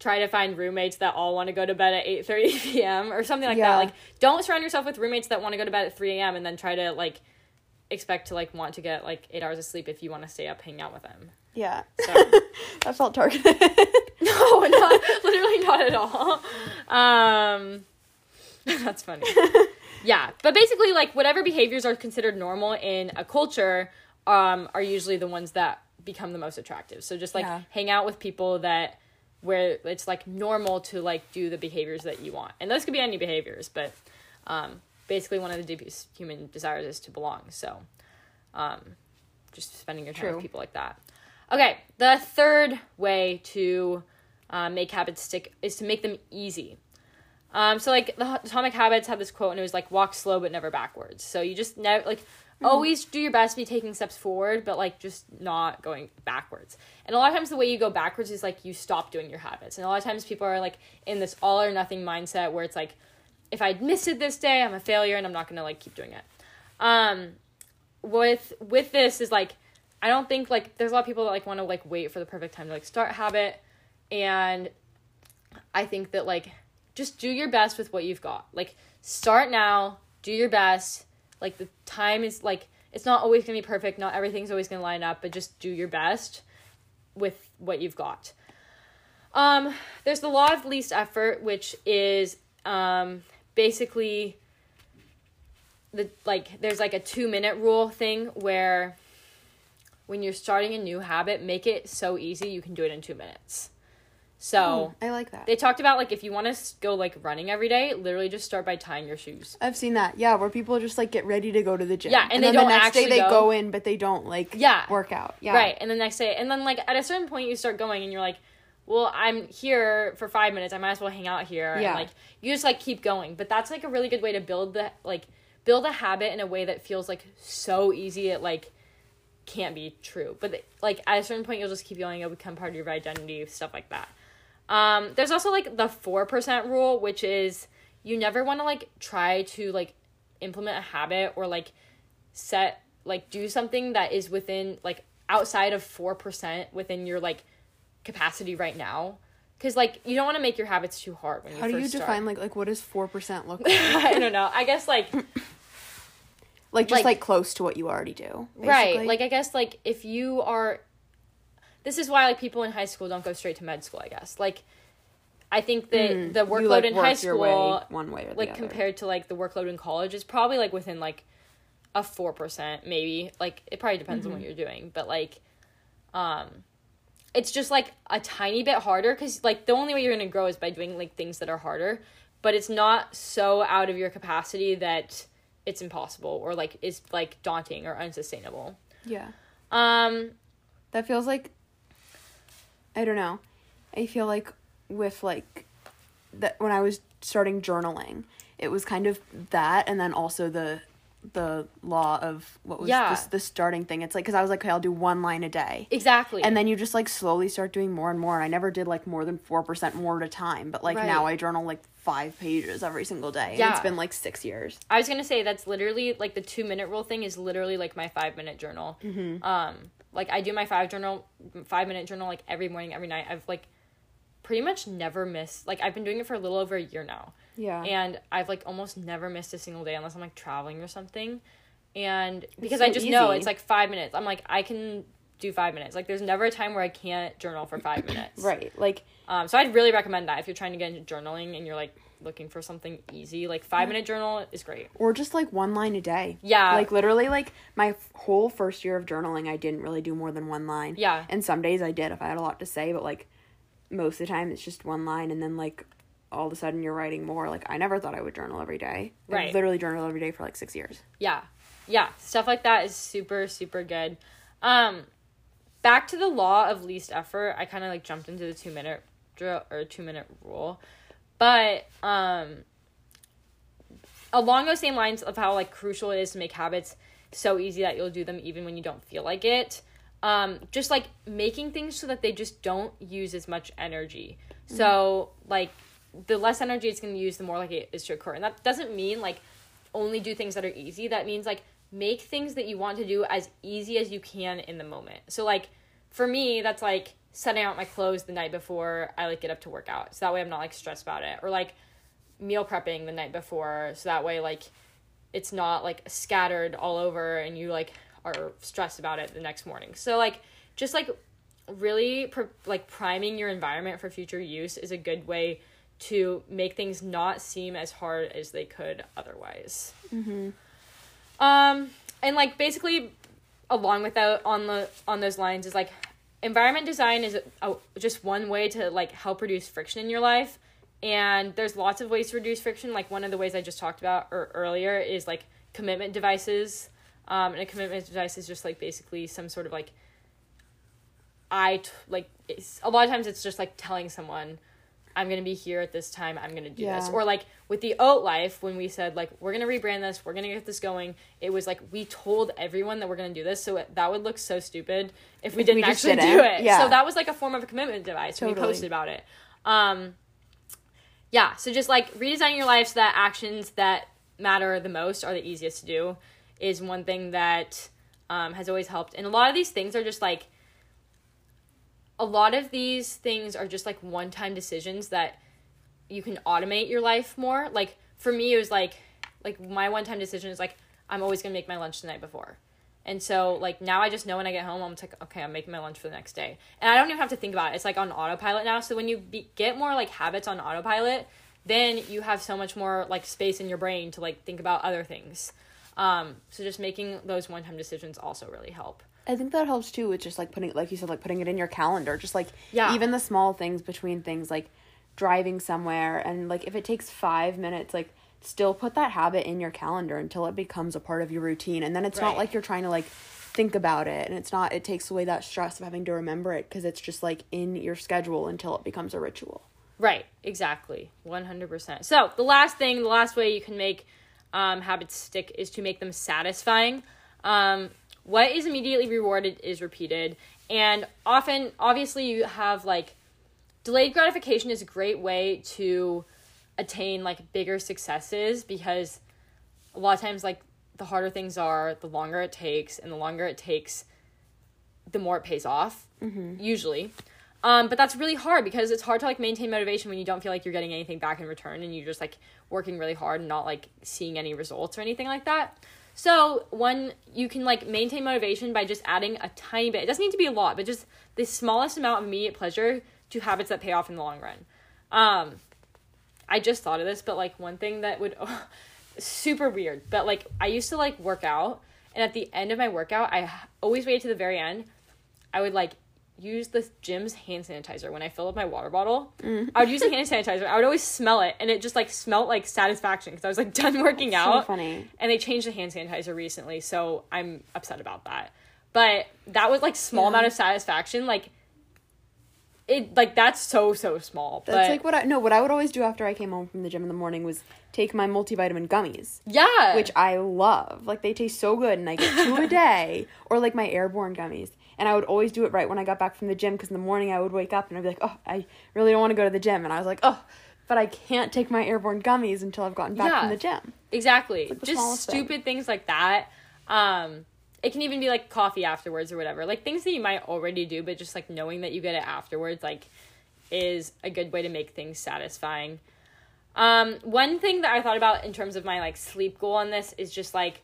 try to find roommates that all want to go to bed at 8:30 p.m. or something like Yeah. that. Like don't surround yourself with roommates that want to go to bed at 3 a.m. and then try to like expect to like want to get like 8 hours of sleep if you want to stay up hanging out with them. Yeah. So that felt targeted. no, not literally not at all. Um that's funny. yeah, but basically like whatever behaviors are considered normal in a culture um are usually the ones that become the most attractive. So just like Yeah. hang out with people that where it's like normal to like do the behaviors that you want. And those could be any behaviors, but um basically one of the deepest human desires is to belong. So um just spending your time True. with people like that. Okay, the third way to uh, make habits stick is to make them easy. Um, so like the Atomic Habits had this quote, and it was like walk slow but never backwards. So you just never like always do your best to be taking steps forward, but like just not going backwards. And a lot of times the way you go backwards is like you stop doing your habits. And a lot of times people are like in this all or nothing mindset where it's like, if I missed it this day, I'm a failure, and I'm not gonna like keep doing it. Um, with with this is like I don't think like there's a lot of people that like want to like wait for the perfect time to like start habit and I think that like just do your best with what you've got. Like start now, do your best. Like the time is like it's not always to be perfect, not everything's always to line up, but just do your best with what you've got. Um there's the law of least effort which is um basically the like there's like a 2 minute rule thing where when you're starting a new habit, make it so easy you can do it in 2 minutes. So, hmm, I like that. they talked about like if you want to go like running every day, literally just start by tying your shoes. I've seen that. Yeah, where people just like get ready to go to the gym. Yeah, and they then the next day they go. go in, but they don't like Yeah. work out. Yeah. Right. And the next day, and then like at a certain point, you start going and you're like, well, I'm here for five minutes. I might as well hang out here. Yeah. And like, you just like keep going. But that's like a really good way to build the, like, build a habit in a way that feels like so easy it like can't be true. But like at a certain point, you'll just keep going. It'll become part of your identity, stuff like that. Um, there's also like the 4% rule, which is you never want to like try to like implement a habit or like set like do something that is within like outside of 4% within your like capacity right now because like you don't want to make your habits too hard when you How do you start. define like like what does four percent look like? I don't know. I guess like like just Like- like, close to what you already do. right. Like I guess like if you are this is why like people in high school don't go straight to med school, I guess. Like I think that the Mm. You, workload like, in work high school way one way or the like other. compared to like the workload in college is probably like within like a 4% maybe like it probably depends on Mm-hmm. what you're doing but like um it's just like a tiny bit harder because like the only way you're gonna grow is by doing like things that are harder but it's not so out of your capacity that it's impossible or like is like daunting or unsustainable Yeah. um That feels like I don't know. I feel like with like that when I was starting journaling, it was kind of that and then also the the law of what was Yeah. this the starting thing. It's like cuz I was like okay, I'll do one line a day. exactly And then you just like slowly start doing more and more and I never did like more than 4% more at a time, but like Right. now I journal like 5 pages every single day. Yeah. it's been like 6 years. I was gonna say that's literally like the two minute rule thing is literally like my five minute journal. Mm-hmm. Um, like I do my five journal, five minute journal like every morning, every night. I've like pretty much never missed. Like I've been doing it for a little over a year now, Yeah. and I've like almost never missed a single day unless I'm like traveling or something. And because so I just know it's like five minutes, I'm like I can do five minutes. Like there's never a time where I can't journal for five minutes. right. Like Um, so I'd really recommend that if you're trying to get into journaling and you're like looking for something easy. Like five minute journal is great. or just like one line a day. Yeah. Like literally like my f- whole first year of journaling I didn't really do more than one line. Yeah. And some days I did if I had a lot to say, but like most of the time it's just one line and then like all of a sudden you're writing more. Like I never thought I would journal every day. I Right. literally journal every day for like 6 years. Yeah. Yeah. Stuff like that is super, super good. Um, back to the law of least effort, I kind of like jumped into the two minute drill or two minute rule. But um along those same lines of how like crucial it is to make habits so easy that you'll do them even when you don't feel like it. Um, just like making things so that they just don't use as much energy. So like the less energy it's gonna use, the more like it is to occur. And that doesn't mean like only do things that are easy. That means like make things that you want to do as easy as you can in the moment. So like for me, that's like setting out my clothes the night before I like get up to work out. So that way I'm not like stressed about it. Or like meal prepping the night before so that way like it's not like scattered all over and you like are stressed about it the next morning. So like just like really pr- like priming your environment for future use is a good way to make things not seem as hard as they could otherwise. Mm-hmm. Um, and like basically, along with that, on the on those lines is like, environment design is a, a, just one way to like help reduce friction in your life, and there's lots of ways to reduce friction. Like one of the ways I just talked about or, earlier is like commitment devices. Um, and a commitment device is just like basically some sort of like I t- like a lot of times it's just like telling someone I'm gonna be here at this time. I'm gonna do yeah. this. Or like with the oat life, when we said like we're gonna rebrand this, we're gonna get this going. It was like we told everyone that we're gonna do this, so it, that would look so stupid if we didn't we actually didn't. do it. Yeah. So that was like a form of a commitment device. Totally. We posted about it. Um, yeah. So just like redesigning your life so that actions that matter the most are the easiest to do is one thing that um, has always helped. And a lot of these things are just like a lot of these things are just like one time decisions that you can automate your life more. Like for me, it was like like my one time decision is like I'm always gonna make my lunch the night before. And so like now I just know when I get home I'm like okay I'm making my lunch for the next day and I don't even have to think about it it's like on autopilot now so when you be- get more like habits on autopilot then you have so much more like space in your brain to like think about other things um so just making those one time decisions also really help I think that helps too with just like putting like you said like putting it in your calendar just like yeah. even the small things between things like driving somewhere and like if it takes 5 minutes like still put that habit in your calendar until it becomes a part of your routine and then it's right. not like you're trying to like think about it and it's not it takes away that stress of having to remember it because it's just like in your schedule until it becomes a ritual. Right, exactly. 100%. So, the last thing, the last way you can make um, habits stick is to make them satisfying. Um, what is immediately rewarded is repeated and often obviously you have like delayed gratification is a great way to attain like bigger successes because a lot of times like the harder things are the longer it takes and the longer it takes the more it pays off mm-hmm. usually um, but that's really hard because it's hard to like maintain motivation when you don't feel like you're getting anything back in return and you're just like working really hard and not like seeing any results or anything like that so one, you can like maintain motivation by just adding a tiny bit. It doesn't need to be a lot, but just the smallest amount of immediate pleasure to habits that pay off in the long run. Um, I just thought of this, but like one thing that would oh, super weird, but like I used to like work out, and at the end of my workout, I always waited to the very end. I would like use the gym's hand sanitizer when I fill up my water bottle. Mm. I would use the hand sanitizer. I would always smell it, and it just like smelled like satisfaction because I was like done working That's out. So funny. And they changed the hand sanitizer recently, so I'm upset about that. But that was like small yeah. amount of satisfaction, like. It like that's so so small. That's but, like what I no what I would always do after I came home from the gym in the morning was take my multivitamin gummies. Yeah, which I love. Like they taste so good, and I get two a day. Or like my airborne gummies and I would always do it right when I got back from the gym because in the morning I would wake up and I'd be like, oh, I really don't want to go to the gym, and I was like, oh, but I can't take my airborne gummies until I've gotten back yeah, from the gym. Exactly, like just stupid thing. things like that. Um, it can even be like coffee afterwards or whatever, like things that you might already do, but just like knowing that you get it afterwards, like, is a good way to make things satisfying. Um, one thing that I thought about in terms of my like sleep goal on this is just like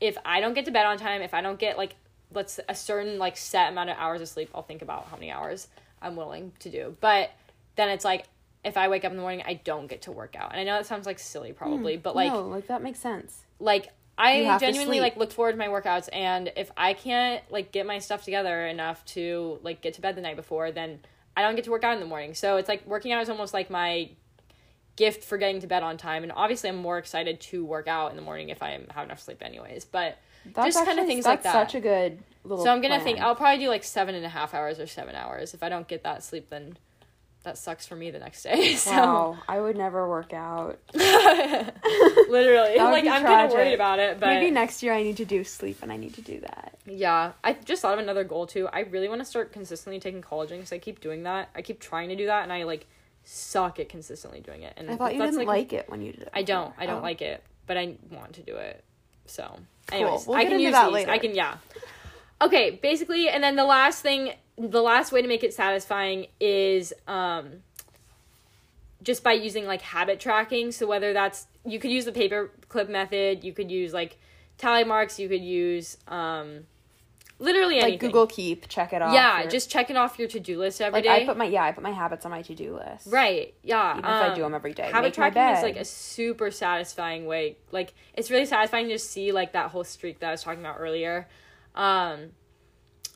if I don't get to bed on time, if I don't get like let's a certain like set amount of hours of sleep i'll think about how many hours i'm willing to do. But then it's like if i wake up in the morning i don't get to work out. And i know that sounds like silly probably mm, but like no like that makes sense. Like i genuinely like look forward to my workouts and if i can't like get my stuff together enough to like get to bed the night before then i don't get to work out in the morning. So it's like working out is almost like my gift for getting to bed on time. And obviously i'm more excited to work out in the morning if i have enough sleep anyways. But that's just kind of things like that. Such a good little. So I'm gonna plan. think I'll probably do like seven and a half hours or seven hours. If I don't get that sleep, then that sucks for me the next day. So. Wow, I would never work out. Literally, like I'm kind of worried about it. But maybe next year I need to do sleep and I need to do that. Yeah, I just thought of another goal too. I really want to start consistently taking collagen because I keep doing that. I keep trying to do that, and I like suck at consistently doing it. And I thought you didn't like, like, it when you did it. I don't. I don't oh. like it but I want to do it. So, anyways, We'll I can use that these. later. I can yeah. Okay, basically, and then the last thing, the last way to make it satisfying is um just by using like habit tracking. So whether that's you could use the paper clip method, you could use like tally marks, you could use um literally anything. Like Google Keep, check it off. Yeah, or- just it off your to do list every like day. I put my yeah, I put my habits on my to do list. Right. Yeah. Even if I do them every day. Habit Make tracking is like a super satisfying way. Like it's really satisfying to see like that whole streak that I was talking about earlier. Um,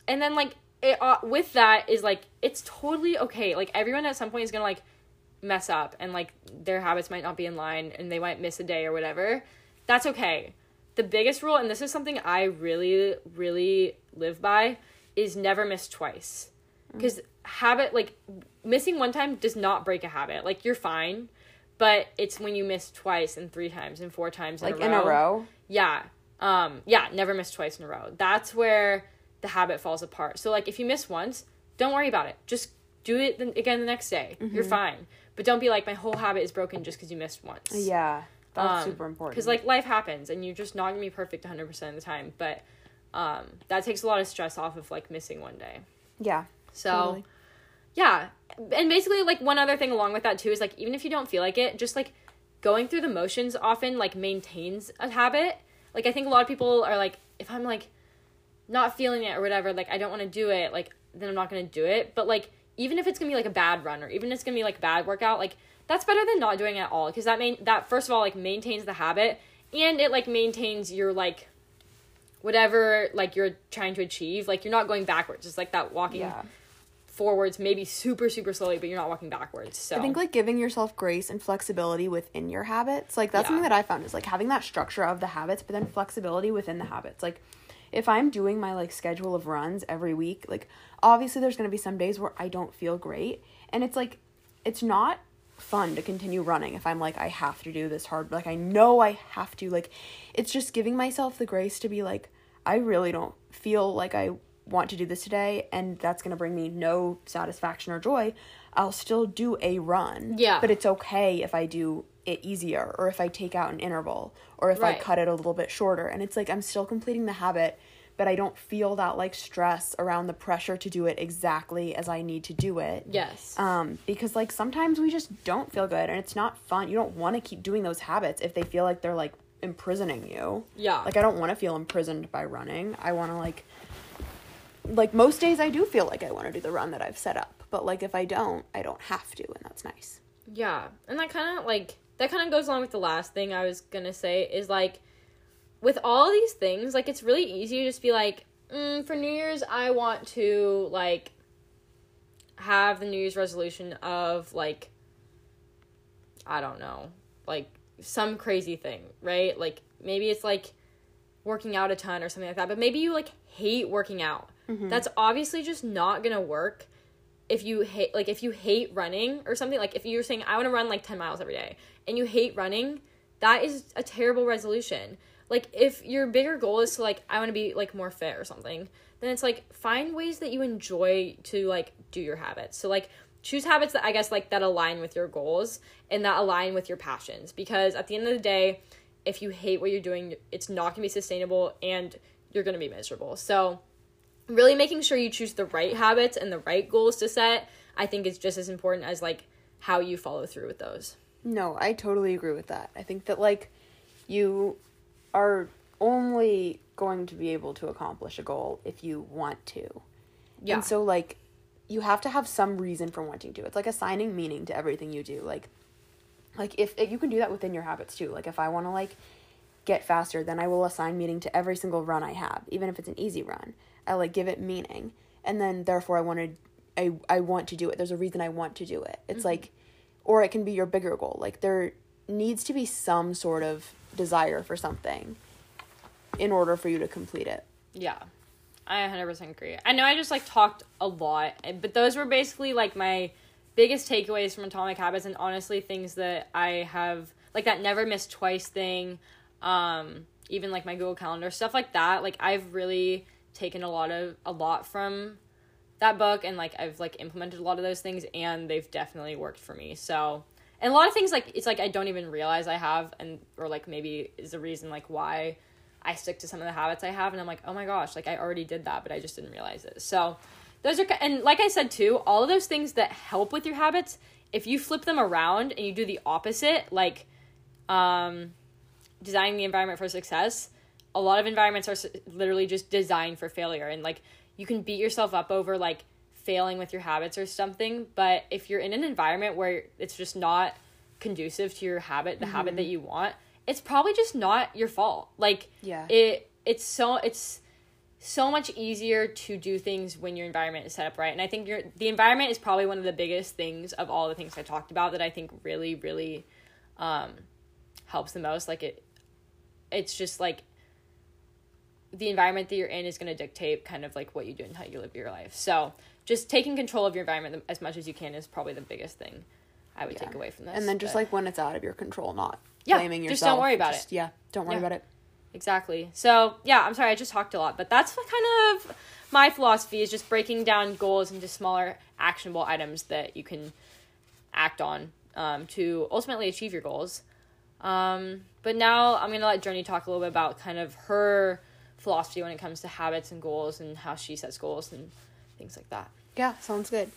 and then like it uh, with that is like it's totally okay. Like everyone at some point is gonna like mess up and like their habits might not be in line and they might miss a day or whatever. That's okay. The biggest rule, and this is something I really, really live by, is never miss twice. Because habit, like missing one time does not break a habit. Like you're fine, but it's when you miss twice and three times and four times Like in a in row. a row. Yeah. Um, yeah, never miss twice in a row. That's where the habit falls apart. So like if you miss once, don't worry about it. Just do it again the next day. You're fine. But don't be like my whole habit is broken just because you missed once. Yeah. That's super important. Because like life happens and you're just not gonna be perfect 100 percent of the time. But um, that takes a lot of stress off of like missing one day. yeah. So Totally. yeah, and basically like one other thing along with that too is like even if you don't feel like it, just like going through the motions often like maintains a habit. Like I think a lot of people are like if I'm like not feeling it or whatever, like I don't want to do it, like then I'm not going to do it. But like even if it's going to be like a bad run or even if it's going to be like a bad workout, like that's better than not doing it at all because that main that first of all like maintains the habit and it like maintains your like whatever like you're trying to achieve. Like you're not going backwards. It's like that walking Yeah. forwards maybe super super slowly but you're not walking backwards so I think like giving yourself grace and flexibility within your habits. Like that's Yeah. something that I found is like having that structure of the habits, but then flexibility within the habits. Like if I'm doing my like schedule of runs every week, like obviously there's going to be some days where I don't feel great, and it's like it's not fun to continue running if I'm like I have to do this hard like I know I have to like it's just giving myself the grace to be like I really don't feel like I want to do this today and that's going to bring me no satisfaction or joy. I'll still do a run. Yeah. But it's okay if I do it easier or if I take out an interval or if Right. I cut it a little bit shorter and it's like I'm still completing the habit but I don't feel that like stress around the pressure to do it exactly as I need to do it. yes Um, because like sometimes we just don't feel good and it's not fun. You don't want to keep doing those habits if they feel like they're like imprisoning you. Yeah. Like I don't want to feel imprisoned by running. I want to like like most days I do feel like I want to do the run that I've set up. But like if I don't, I don't have to and that's nice. yeah and that kind of like that kind of goes along with the last thing i was gonna say is like with all these things like it's really easy to just be like mm, for new year's i want to like have the new year's resolution of like i don't know like some crazy thing right? Like maybe it's like working out a ton or something like that but maybe you like hate working out. That's obviously just not gonna work if you hate like if you hate running or something like if you're saying i want to run like 10 miles every day and you hate running that is a terrible resolution like if your bigger goal is to like i want to be like more fit or something then it's like find ways that you enjoy to like do your habits. So like choose habits that i guess like that align with your goals and that align with your passions. Because at the end of the day if you hate what you're doing it's not going to be sustainable and you're going to be miserable. So really making sure you choose the right habits and the right goals to set i think is just as important as like how you follow through with those. No, I totally agree with that. I think that like you are only going to be able to accomplish a goal if you want to. yeah And so like you have to have some reason for wanting to. It's like assigning meaning to everything you do. Like like if, if you can do that within your habits too. Like if I want to like get faster, then I will assign meaning to every single run I have, even if it's an easy run. I like give it meaning. And then therefore I wanted I I want to do it. There's a reason I want to do it. It's mm-hmm. like or it can be your bigger goal. Like there needs to be some sort of desire for something in order for you to complete it. Yeah. I 100% agree. I know I just like talked a lot, but those were basically like my biggest takeaways from Atomic Habits and honestly things that I have like that never miss twice thing, um even like my Google Calendar stuff like that. Like I've really taken a lot of a lot from that book and like I've like implemented a lot of those things and they've definitely worked for me. So, and a lot of things like it's like I don't even realize I have, and or like maybe is the reason like why I stick to some of the habits I have, and I'm like, oh my gosh, like I already did that, but I just didn't realize it. So those are and like I said too, all of those things that help with your habits, if you flip them around and you do the opposite, like um, designing the environment for success, a lot of environments are literally just designed for failure, and like you can beat yourself up over like failing with your habits or something, but if you're in an environment where it's just not conducive to your habit, the mm-hmm. habit that you want, it's probably just not your fault. Like yeah. it it's so it's so much easier to do things when your environment is set up right. And I think your the environment is probably one of the biggest things of all the things I talked about that I think really really um helps the most. Like it it's just like the environment that you're in is going to dictate kind of like what you do and how you live your life. So, just taking control of your environment as much as you can is probably the biggest thing I would yeah. take away from this. And then just but, like when it's out of your control, not yeah, blaming yourself. Just don't worry about just, it. Yeah, don't worry yeah. about it. Exactly. So, yeah, I'm sorry I just talked a lot, but that's kind of my philosophy is just breaking down goals into smaller actionable items that you can act on um, to ultimately achieve your goals. Um, but now I'm going to let Journey talk a little bit about kind of her philosophy when it comes to habits and goals and how she sets goals and things like that. Yeah, sounds good.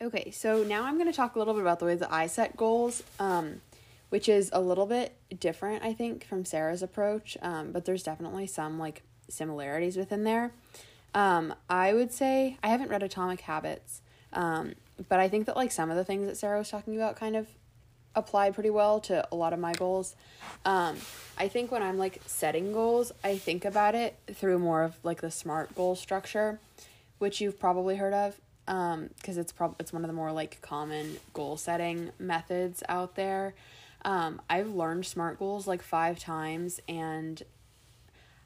Okay, so now I'm going to talk a little bit about the way that I set goals, um, which is a little bit different, I think, from Sarah's approach, um, but there's definitely some like similarities within there. Um, I would say I haven't read Atomic Habits, um, but I think that like some of the things that Sarah was talking about kind of apply pretty well to a lot of my goals. Um, I think when I'm like setting goals, I think about it through more of like the SMART goal structure, which you've probably heard of um because it's prob it's one of the more like common goal setting methods out there. Um I've learned SMART goals like 5 times and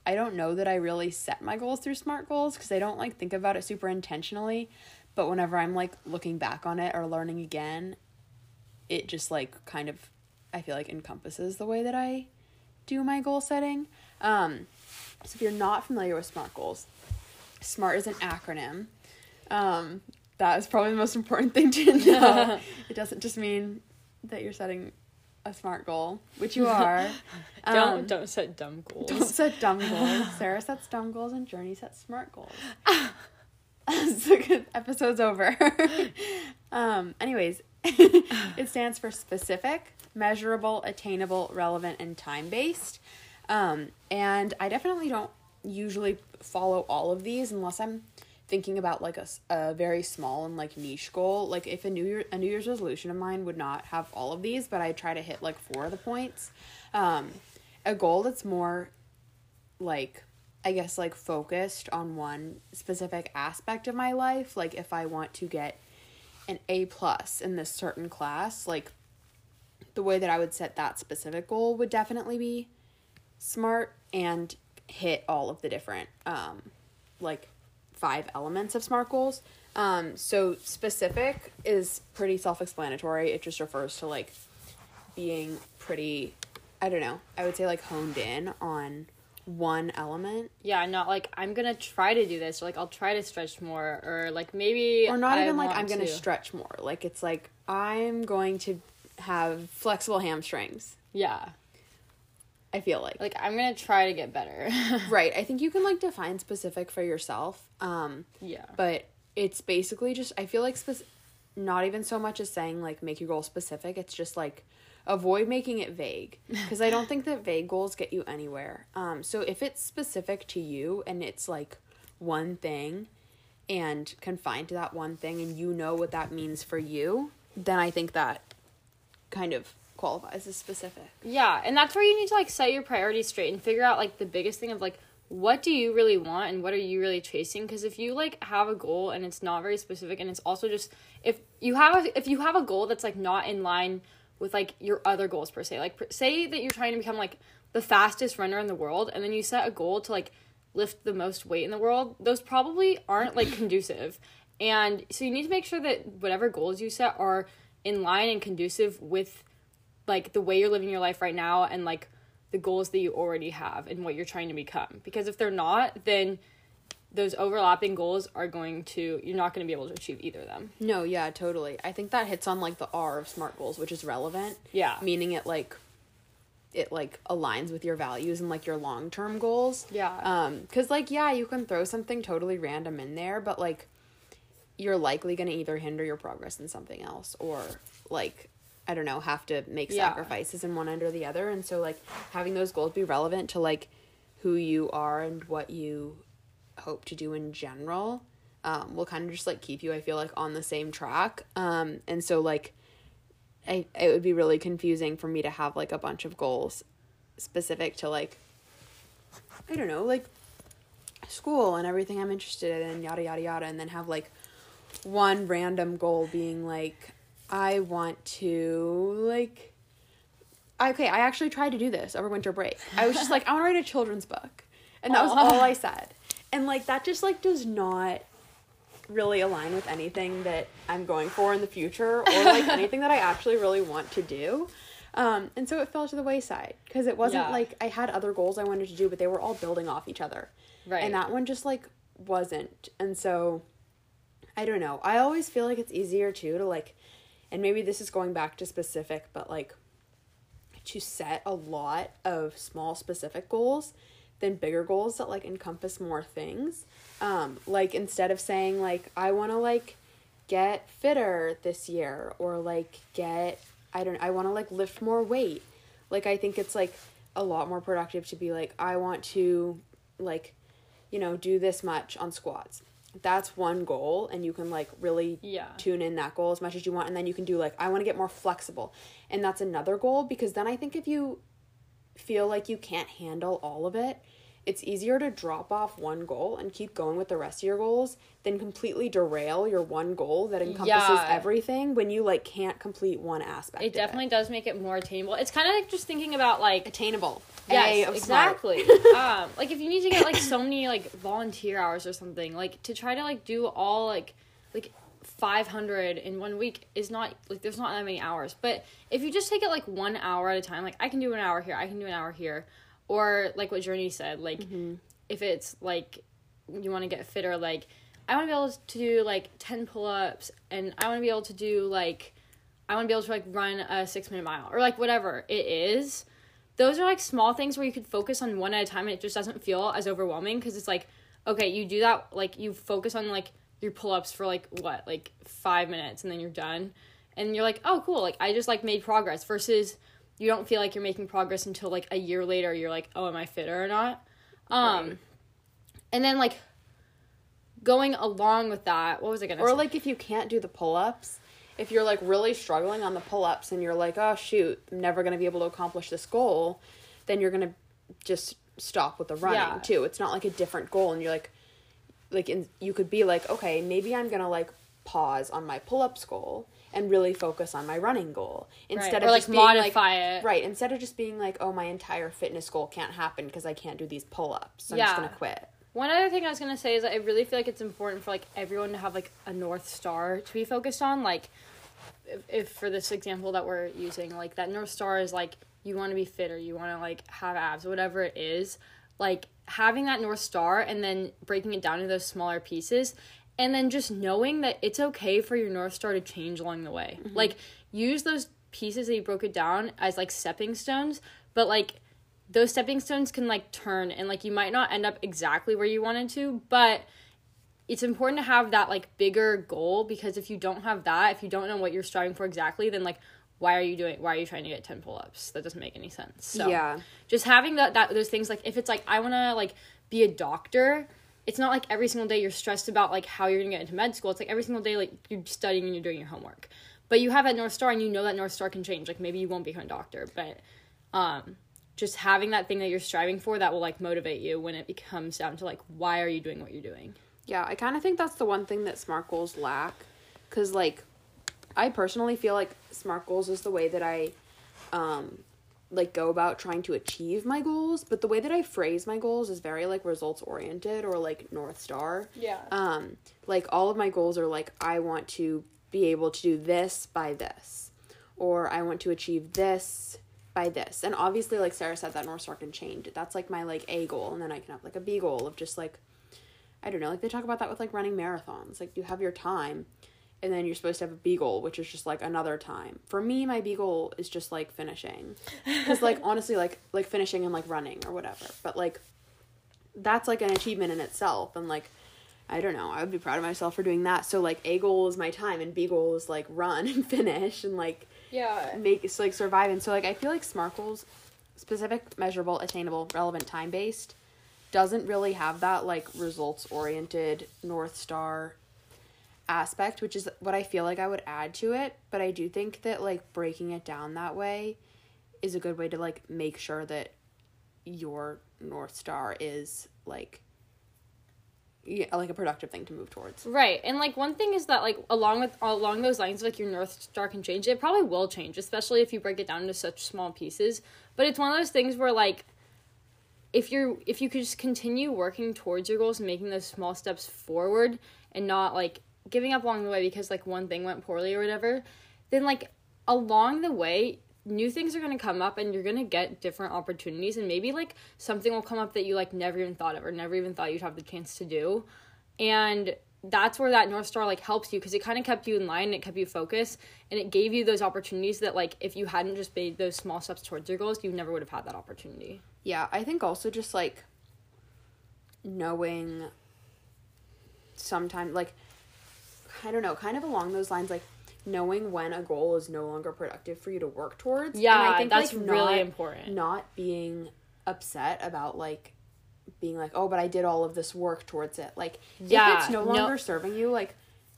I don't know that I really set my goals through SMART goals because I don't like think about it super intentionally, but whenever I'm like looking back on it or learning again, it just like kind of I feel like encompasses the way that I do my goal setting. Um, so if you're not familiar with SMART goals, SMART is an acronym. Um, that is probably the most important thing to know. it doesn't just mean that you're setting a smart goal, which you are. don't um, don't set dumb goals. Don't set dumb goals. Sarah sets dumb goals and Journey sets smart goals. so episode's over. um, anyways, it stands for specific, measurable, attainable, relevant, and time based. Um, and I definitely don't usually follow all of these unless I'm thinking about like a, a very small and like niche goal. Like if a new year a New Year's resolution of mine would not have all of these, but I try to hit like four of the points. Um, a goal that's more like I guess like focused on one specific aspect of my life. Like if I want to get an A plus in this certain class, like the way that I would set that specific goal would definitely be smart and hit all of the different um like five elements of SMART goals. Um, so specific is pretty self-explanatory. It just refers to like being pretty I don't know. I would say like honed in on one element. Yeah, not like I'm gonna try to do this, or like I'll try to stretch more, or like maybe or not I even like I'm gonna to. stretch more. Like it's like I'm going to have flexible hamstrings. Yeah. I feel like like I'm gonna try to get better. right. I think you can like define specific for yourself. Um. Yeah. But it's basically just I feel like spec- not even so much as saying like make your goal specific. It's just like avoid making it vague because I don't think that vague goals get you anywhere. Um, so if it's specific to you and it's like one thing and confined to that one thing and you know what that means for you, then I think that kind of qualifies as specific. Yeah, and that's where you need to like set your priorities straight and figure out like the biggest thing of like what do you really want and what are you really chasing because if you like have a goal and it's not very specific and it's also just if you have a, if you have a goal that's like not in line with like your other goals per se. Like per, say that you're trying to become like the fastest runner in the world and then you set a goal to like lift the most weight in the world. Those probably aren't like conducive. And so you need to make sure that whatever goals you set are in line and conducive with like the way you're living your life right now and like the goals that you already have and what you're trying to become. Because if they're not, then those overlapping goals are going to you're not going to be able to achieve either of them. No, yeah, totally. I think that hits on like the R of SMART goals, which is relevant. Yeah. Meaning it like it like aligns with your values and like your long-term goals. Yeah. Um cuz like yeah, you can throw something totally random in there, but like you're likely going to either hinder your progress in something else or like I don't know, have to make Yeah. sacrifices in one end or the other. And so like having those goals be relevant to like who you are and what you hope to do in general um, will kind of just like keep you i feel like on the same track um, and so like I, it would be really confusing for me to have like a bunch of goals specific to like i don't know like school and everything i'm interested in yada yada yada and then have like one random goal being like i want to like okay i actually tried to do this over winter break. I was just like i want to write a children's book. And that was all i said. And like that just like does not really align with anything that i'm going for in the future or like anything that i actually really want to do. Um, and so it fell to the wayside because it wasn't Yeah. like i had other goals i wanted to do but they were all building off each other. Right. and that one just like wasn't. And so i don't know. I always feel like it's easier too to like and maybe this is going back to specific but like to set a lot of small specific goals than bigger goals that like encompass more things. Um like instead of saying like i want to like get fitter this year or like get i don't i want to like lift more weight. Like i think it's like a lot more productive to be like i want to like you know do this much on squats that's one goal and you can like really Yeah. tune in that goal as much as you want and then you can do like i want to get more flexible and that's another goal because then i think if you feel like you can't handle all of it it's easier to drop off one goal and keep going with the rest of your goals than completely derail your one goal that encompasses Yeah. everything when you like can't complete one aspect It definitely does make it more attainable. It's kind of like just thinking about like attainable Yes, exactly. um, like if you need to get like so many like volunteer hours or something, like to try to like do all like like five hundred in one week is not like there's not that many hours. But if you just take it like one hour at a time, like I can do an hour here, I can do an hour here, or like what Journey said, like mm-hmm. if it's like you want to get fitter, like I want to be able to do like ten pull ups, and I want to be able to do like I want to be able to like run a six minute mile or like whatever it is. Those are like small things where you could focus on one at a time and it just doesn't feel as overwhelming because it's like, okay, you do that, like you focus on like your pull ups for like what, like five minutes and then you're done. And you're like, oh, cool, like I just like made progress versus you don't feel like you're making progress until like a year later you're like, oh, am I fitter or not? Um, Right. and then like going along with that, what was I gonna Or say? like if you can't do the pull ups, if you're like really struggling on the pull ups and you're like, oh shoot, I'm never gonna be able to accomplish this goal, then you're gonna just stop with the running Yeah. too. It's not like a different goal, and you're like, like in, you could be like, okay, maybe I'm gonna like pause on my pull ups goal and really focus on my running goal instead Right. of Or, like, just being, modify it. Right, instead of just being like, oh, my entire fitness goal can't happen because I can't do these pull ups. So I'm just gonna quit. One other thing I was gonna say is that I really feel like it's important for like everyone to have like a north star to be focused on. Like, if, if for this example that we're using, like that north star is like you want to be fit or you want to like have abs, whatever it is. Like having that north star and then breaking it down into those smaller pieces, and then just knowing that it's okay for your north star to change along the way. Mm-hmm. Like use those pieces that you broke it down as like stepping stones, but like those stepping stones can like turn and like you might not end up exactly where you wanted to, but it's important to have that like bigger goal because if you don't have that, if you don't know what you're striving for exactly, then like why are you doing why are you trying to get 10 pull-ups? That doesn't make any sense. So Yeah. just having that that those things like if it's like I want to like be a doctor, it's not like every single day you're stressed about like how you're to get into med school. It's like every single day like you're studying and you're doing your homework. But you have that north star and you know that north star can change. Like maybe you won't become a doctor, but um just having that thing that you're striving for that will like motivate you when it becomes down to like why are you doing what you're doing Yeah, I kind of think that's the one thing that SMART goals lack. Because, like, I personally feel like SMART goals is the way that I, um, like, go about trying to achieve my goals. But the way that I phrase my goals is very, like, results oriented or, like, North Star. Yeah. Um, like, all of my goals are, like, I want to be able to do this by this. Or I want to achieve this by this. And obviously, like Sarah said, that North Star can change. That's, like, my, like, A goal. And then I can have, like, a B goal of just, like, I don't know, like they talk about that with like running marathons. Like you have your time and then you're supposed to have a beagle which is just like another time. For me, my beagle is just like finishing. Cuz like honestly like like finishing and like running or whatever. But like that's like an achievement in itself and like I don't know. I would be proud of myself for doing that. So like A goal is my time and B goal is like run and finish and like Yeah. make it's like survive and so like I feel like SMART goals specific, measurable, attainable, relevant, time based doesn't really have that like results oriented north star aspect, which is what I feel like I would add to it, but I do think that like breaking it down that way is a good way to like make sure that your north star is like yeah, like a productive thing to move towards. Right. And like one thing is that like along with along those lines like your north star can change. It probably will change, especially if you break it down into such small pieces. But it's one of those things where like if you're if you could just continue working towards your goals and making those small steps forward and not like giving up along the way because like one thing went poorly or whatever, then like along the way new things are going to come up and you're going to get different opportunities and maybe like something will come up that you like never even thought of or never even thought you'd have the chance to do. And that's where that north star like helps you because it kind of kept you in line and it kept you focused and it gave you those opportunities that like if you hadn't just made those small steps towards your goals you never would have had that opportunity. Yeah, I think also just like knowing sometimes like I don't know, kind of along those lines like knowing when a goal is no longer productive for you to work towards. And Yeah, I think, that's like, really not- important. Not being upset about like being like, "Oh, but I did all of this work towards it." Like Yeah, if it's no no- longer serving you, like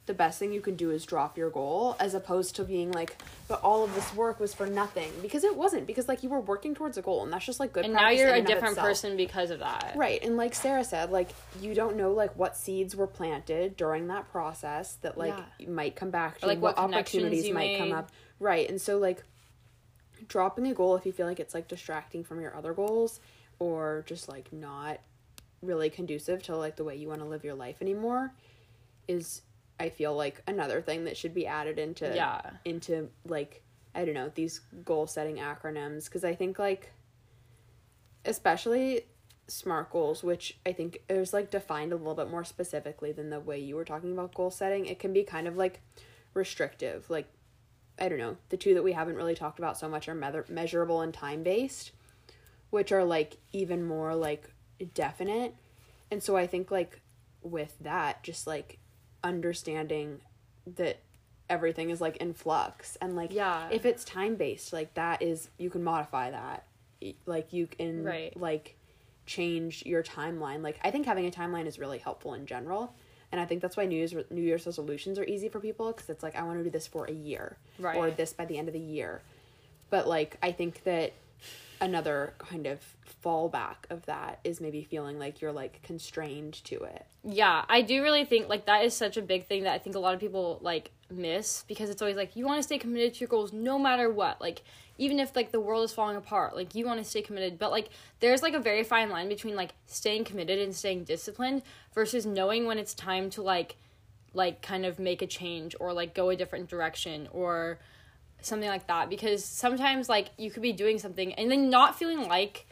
the best thing you can do is drop your goal as opposed to being like, "But all of this work was for nothing." Because it wasn't because like you were working towards a goal and that's just like good and now you're a different person because of that Right. And like Sarah said, like you don't know like what seeds were planted during that process that like Yeah. might come back to Or, like, what what, opportunities might come up. Right. And so like dropping a goal if you feel like it's like distracting from your other goals or just like not really conducive to like the way you want to live your life anymore is I feel like another thing that should be added into Yeah. into like I don't know these goal setting acronyms because I think like especially smart goals which I think is like defined a little bit more specifically than the way you were talking about goal setting it can be kind of like restrictive like I don't know the two that we haven't really talked about so much are me- measurable and time based which are like even more like definite and so I think like with that just like understanding that everything is like in flux. And like Yeah. if it's time based like that is you can modify that. Like you can Right. like change your timeline. Like i think having a timeline is really helpful in general. And i think that's why new year's new year's resolutions are easy for people because it's like i want to do this for a year or this by the end of the year. But like i think that another kind of fallback of that is maybe feeling like you're like constrained to it Yeah, I do really think like that is such a big thing that I think a lot of people like miss because it's always like you want to stay committed to your goals no matter what. Like even if like the world is falling apart, like you want to stay committed, but like there's like a very fine line between like staying committed and staying disciplined versus knowing when it's time to like like kind of make a change or like go a different direction or something like that because sometimes like you could be doing something and then not feeling like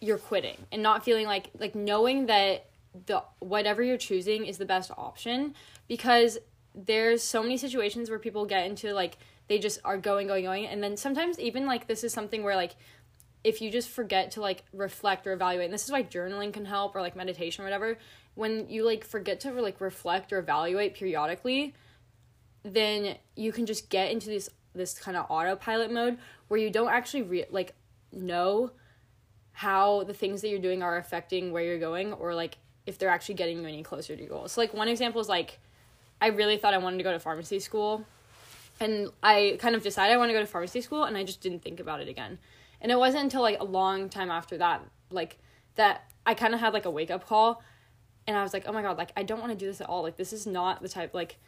you're quitting and not feeling like like knowing that the whatever you're choosing is the best option because there's so many situations where people get into like they just are going going going. And then sometimes even like this is something where like if you just forget to like reflect or evaluate and this is why journaling can help or like meditation or whatever when you like forget to like reflect or evaluate periodically then you can just get into this this kind of autopilot mode where you don't actually re- like know how the things that you're doing are affecting where you're going or like if they're actually getting you any closer to your goals. So like one example is like I really thought I wanted to go to pharmacy school and I kind of decided I want to go to pharmacy school and I just didn't think about it again. And it wasn't until like a long time after that like that I kind of had like a wake up call and I was like, "Oh my god, like I don't want to do this at all. Like this is not the type like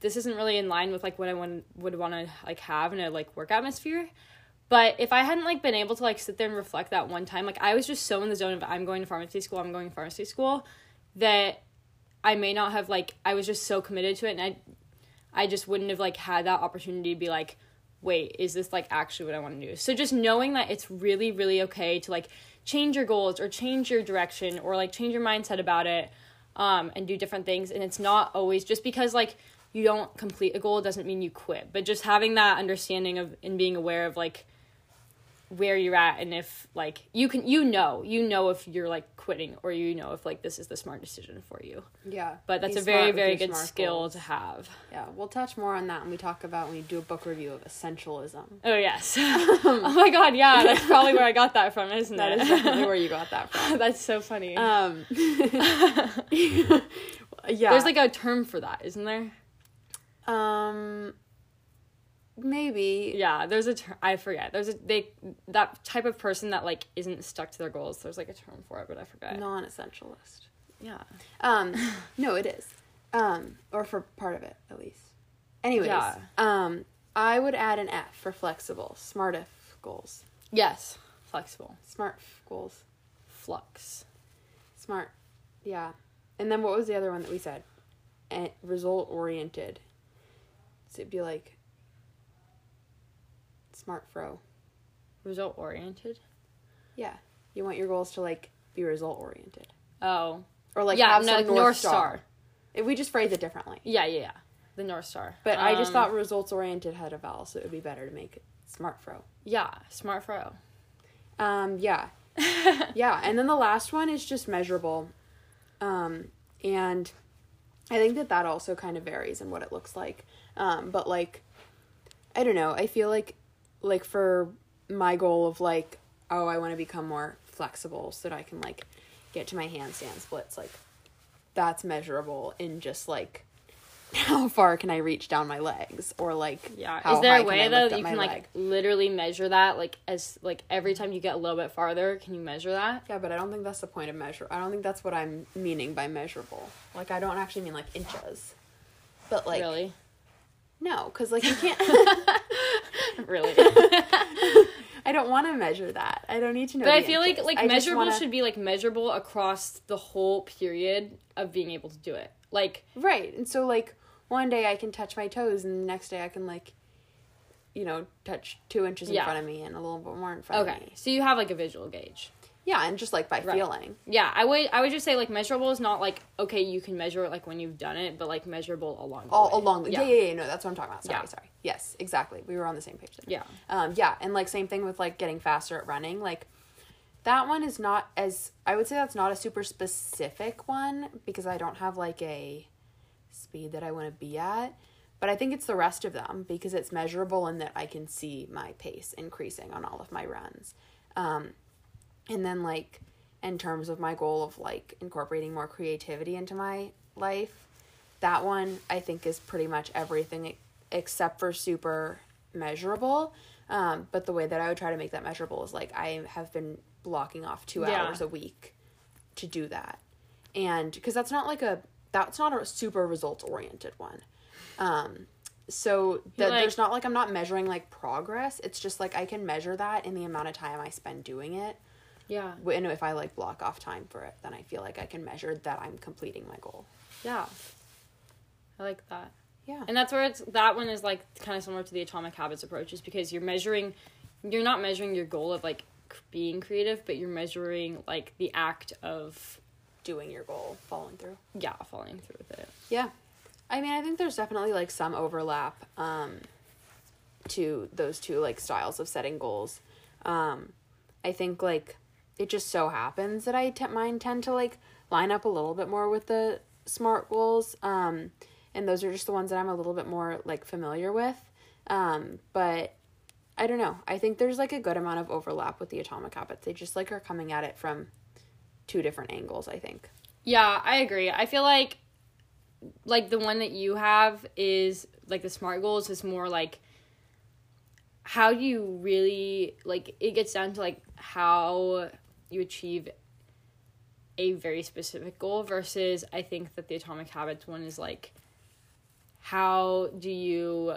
this isn't really in line with like what I want would want to like have in a like work atmosphere." But if I hadn't like been able to like sit there and reflect that one time, like I was just so in the zone of I'm going to pharmacy school, I'm going to pharmacy school that I may not have like I was just so committed to it and I I just wouldn't have like had that opportunity to be like, wait, is this like actually what I want to do? So just knowing that it's really, really okay to like change your goals or change your direction or like change your mindset about it. um, and do different things. And it's not always just because like you don't complete a goal doesn't mean you quit, but just having that understanding of and being aware of like where you're at and if like you can you know you know if you're like quitting or you know if like this is the smart decision for you Yeah. but that's a very very good skill goals. to have Yeah, we'll touch more on that when we talk about when we do a book review of essentialism. oh yes oh my god yeah that's probably where i got that from isn't That it is definitely where you got that from. that's so funny Um, yeah. there's like a term for that isn't there um, maybe. yeah there's a term i forget there's a they that type of person that like isn't stuck to their goals there's like a term for it but i forget Non-essentialist. yeah Um, no, it is. Um, or for part of it at least. Anyways, Yeah. um, I would add an F for flexible, smart if goals, yes flexible smart f- goals, flux smart, yeah. And then what was the other one that we said? And result oriented. So it'd be like smart fro. result oriented Yeah, you want your goals to like be result oriented, oh or like yeah have no, some north, north, star. star. If we just phrase it differently. yeah yeah yeah the north star But I just Um, thought results oriented had a vowel, so it would be better to make it smart fro. yeah smart fro Um, yeah. yeah, and then the last one is just measurable. Um, and I think that that also kind of varies in what it looks like. Um, but like I don't know, I feel like like for my goal of like oh, I want to become more flexible so that I can like get to my handstand splits like that's measurable in just like how far can I reach down my legs or like Yeah. Is there a way though that you can leg? like literally measure that? Like as like every time you get a little bit farther, can you measure that? Yeah, but I don't think that's the point of measure. I don't think that's what I'm meaning by measurable. Like I don't actually mean like inches. But like really? no, cuz like you can't really. I don't want to measure that. I don't need to know but I feel like inches. like I measurable wanna- should be like measurable across the whole period of being able to do it. Like Right. And so like one day I can touch my toes and the next day I can like you know, touch 2 inches in Yeah. front of me and a little bit more in front of me. okay, so you have like a visual gauge. Yeah, and just like by Right. feeling. Yeah, I would I would just say like measurable is not like okay you can measure it like when you've done it, but like measurable along the All way. along the yeah. yeah, yeah, no, that's what I'm talking about. Sorry, Yeah. sorry. Yes, exactly. We were on the same page there. Yeah. Um, yeah, and like same thing with like getting faster at running. Like that one is not as I would say that's not a super specific one because I don't have like a speed that I want to be at. But I think it's the rest of them because it's measurable and that I can see my pace increasing on all of my runs. Um, and then like in terms of my goal of like incorporating more creativity into my life, that one I think is pretty much everything except for super measurable. Um, but the way that I would try to make that measurable is like I have been blocking off two Yeah. hours a week to do that, and because that's not like a that's not a super results oriented one. Um, so the, Like- there's not like I'm not measuring like progress. It's just like I can measure that in the amount of time I spend doing it. Yeah. And if I like block off time for it, then I feel like I can measure that I'm completing my goal. Yeah. I like that. Yeah. And that's where it's that one is like kind of similar to the atomic habits approach is because you're measuring you're not measuring your goal of like being creative, but you're measuring like the act of Doing your goal, following through. yeah, following through with it. Yeah. I mean, I think there's definitely like some overlap um to those two like styles of setting goals. Um I think like it just so happens that I t- mine tend to like line up a little bit more with the smart goals. Um and those are just the ones that I'm a little bit more like familiar with. Um but I don't know. I think there's like a good amount of overlap with the atomic habits. They just like are coming at it from two different angles, I think. Yeah, I agree. I feel like like the one that you have is like the smart goals is more like how do you really like it gets down to like how you achieve a very specific goal versus I think that the atomic habits one is like how do you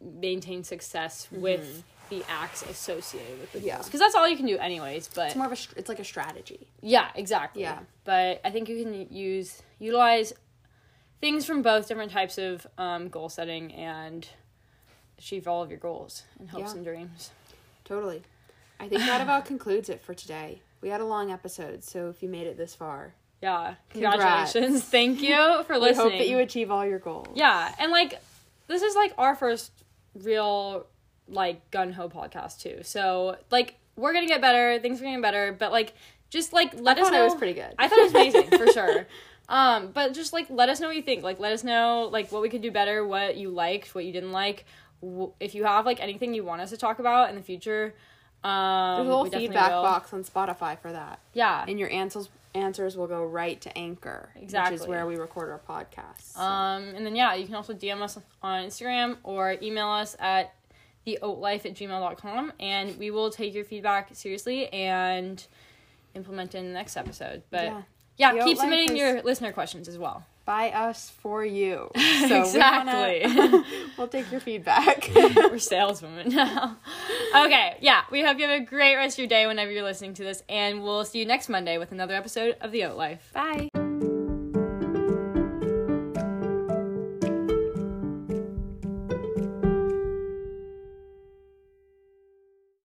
maintain success mm-hmm. with the acts associated with the Yeah. goals because that's all you can do anyways but It's more of a it's like a strategy. yeah, exactly. Yeah. But I think you can use utilize things from both different types of um, goal setting and achieve all of your goals and hopes Yeah. and dreams. Totally. I think that about concludes it for today. We had a long episode, so if you made it this far, Yeah. Congrats. Congratulations. Thank you for We listening. hope that you achieve all your goals. Yeah, and like this is like our first real like gun ho podcast too. So like we're gonna get better. Things are getting better, but like just like let I us know. it was pretty good. I thought it was amazing for sure. Um, but just like let us know what you think. Like let us know like what we could do better, what you liked, what you didn't like. W- If you have like anything you want us to talk about in the future, um, There's a little feedback box on Spotify for that. Yeah. And your answers answers will go right to Anchor, which Exactly. is where we record our podcasts. So. Um, and then yeah, you can also DM us on Instagram or email us at theoatlife at gmail.com and we will take your feedback seriously and implement it in the next episode. But Yeah. yeah, The keep submitting your listener questions as well. By us for you. So Exactly. We wanna, we'll take your feedback. We're saleswomen now. okay, yeah, we hope you have a great rest of your day whenever you're listening to this, and we'll see you next Monday with another episode of The Oat Life. Bye.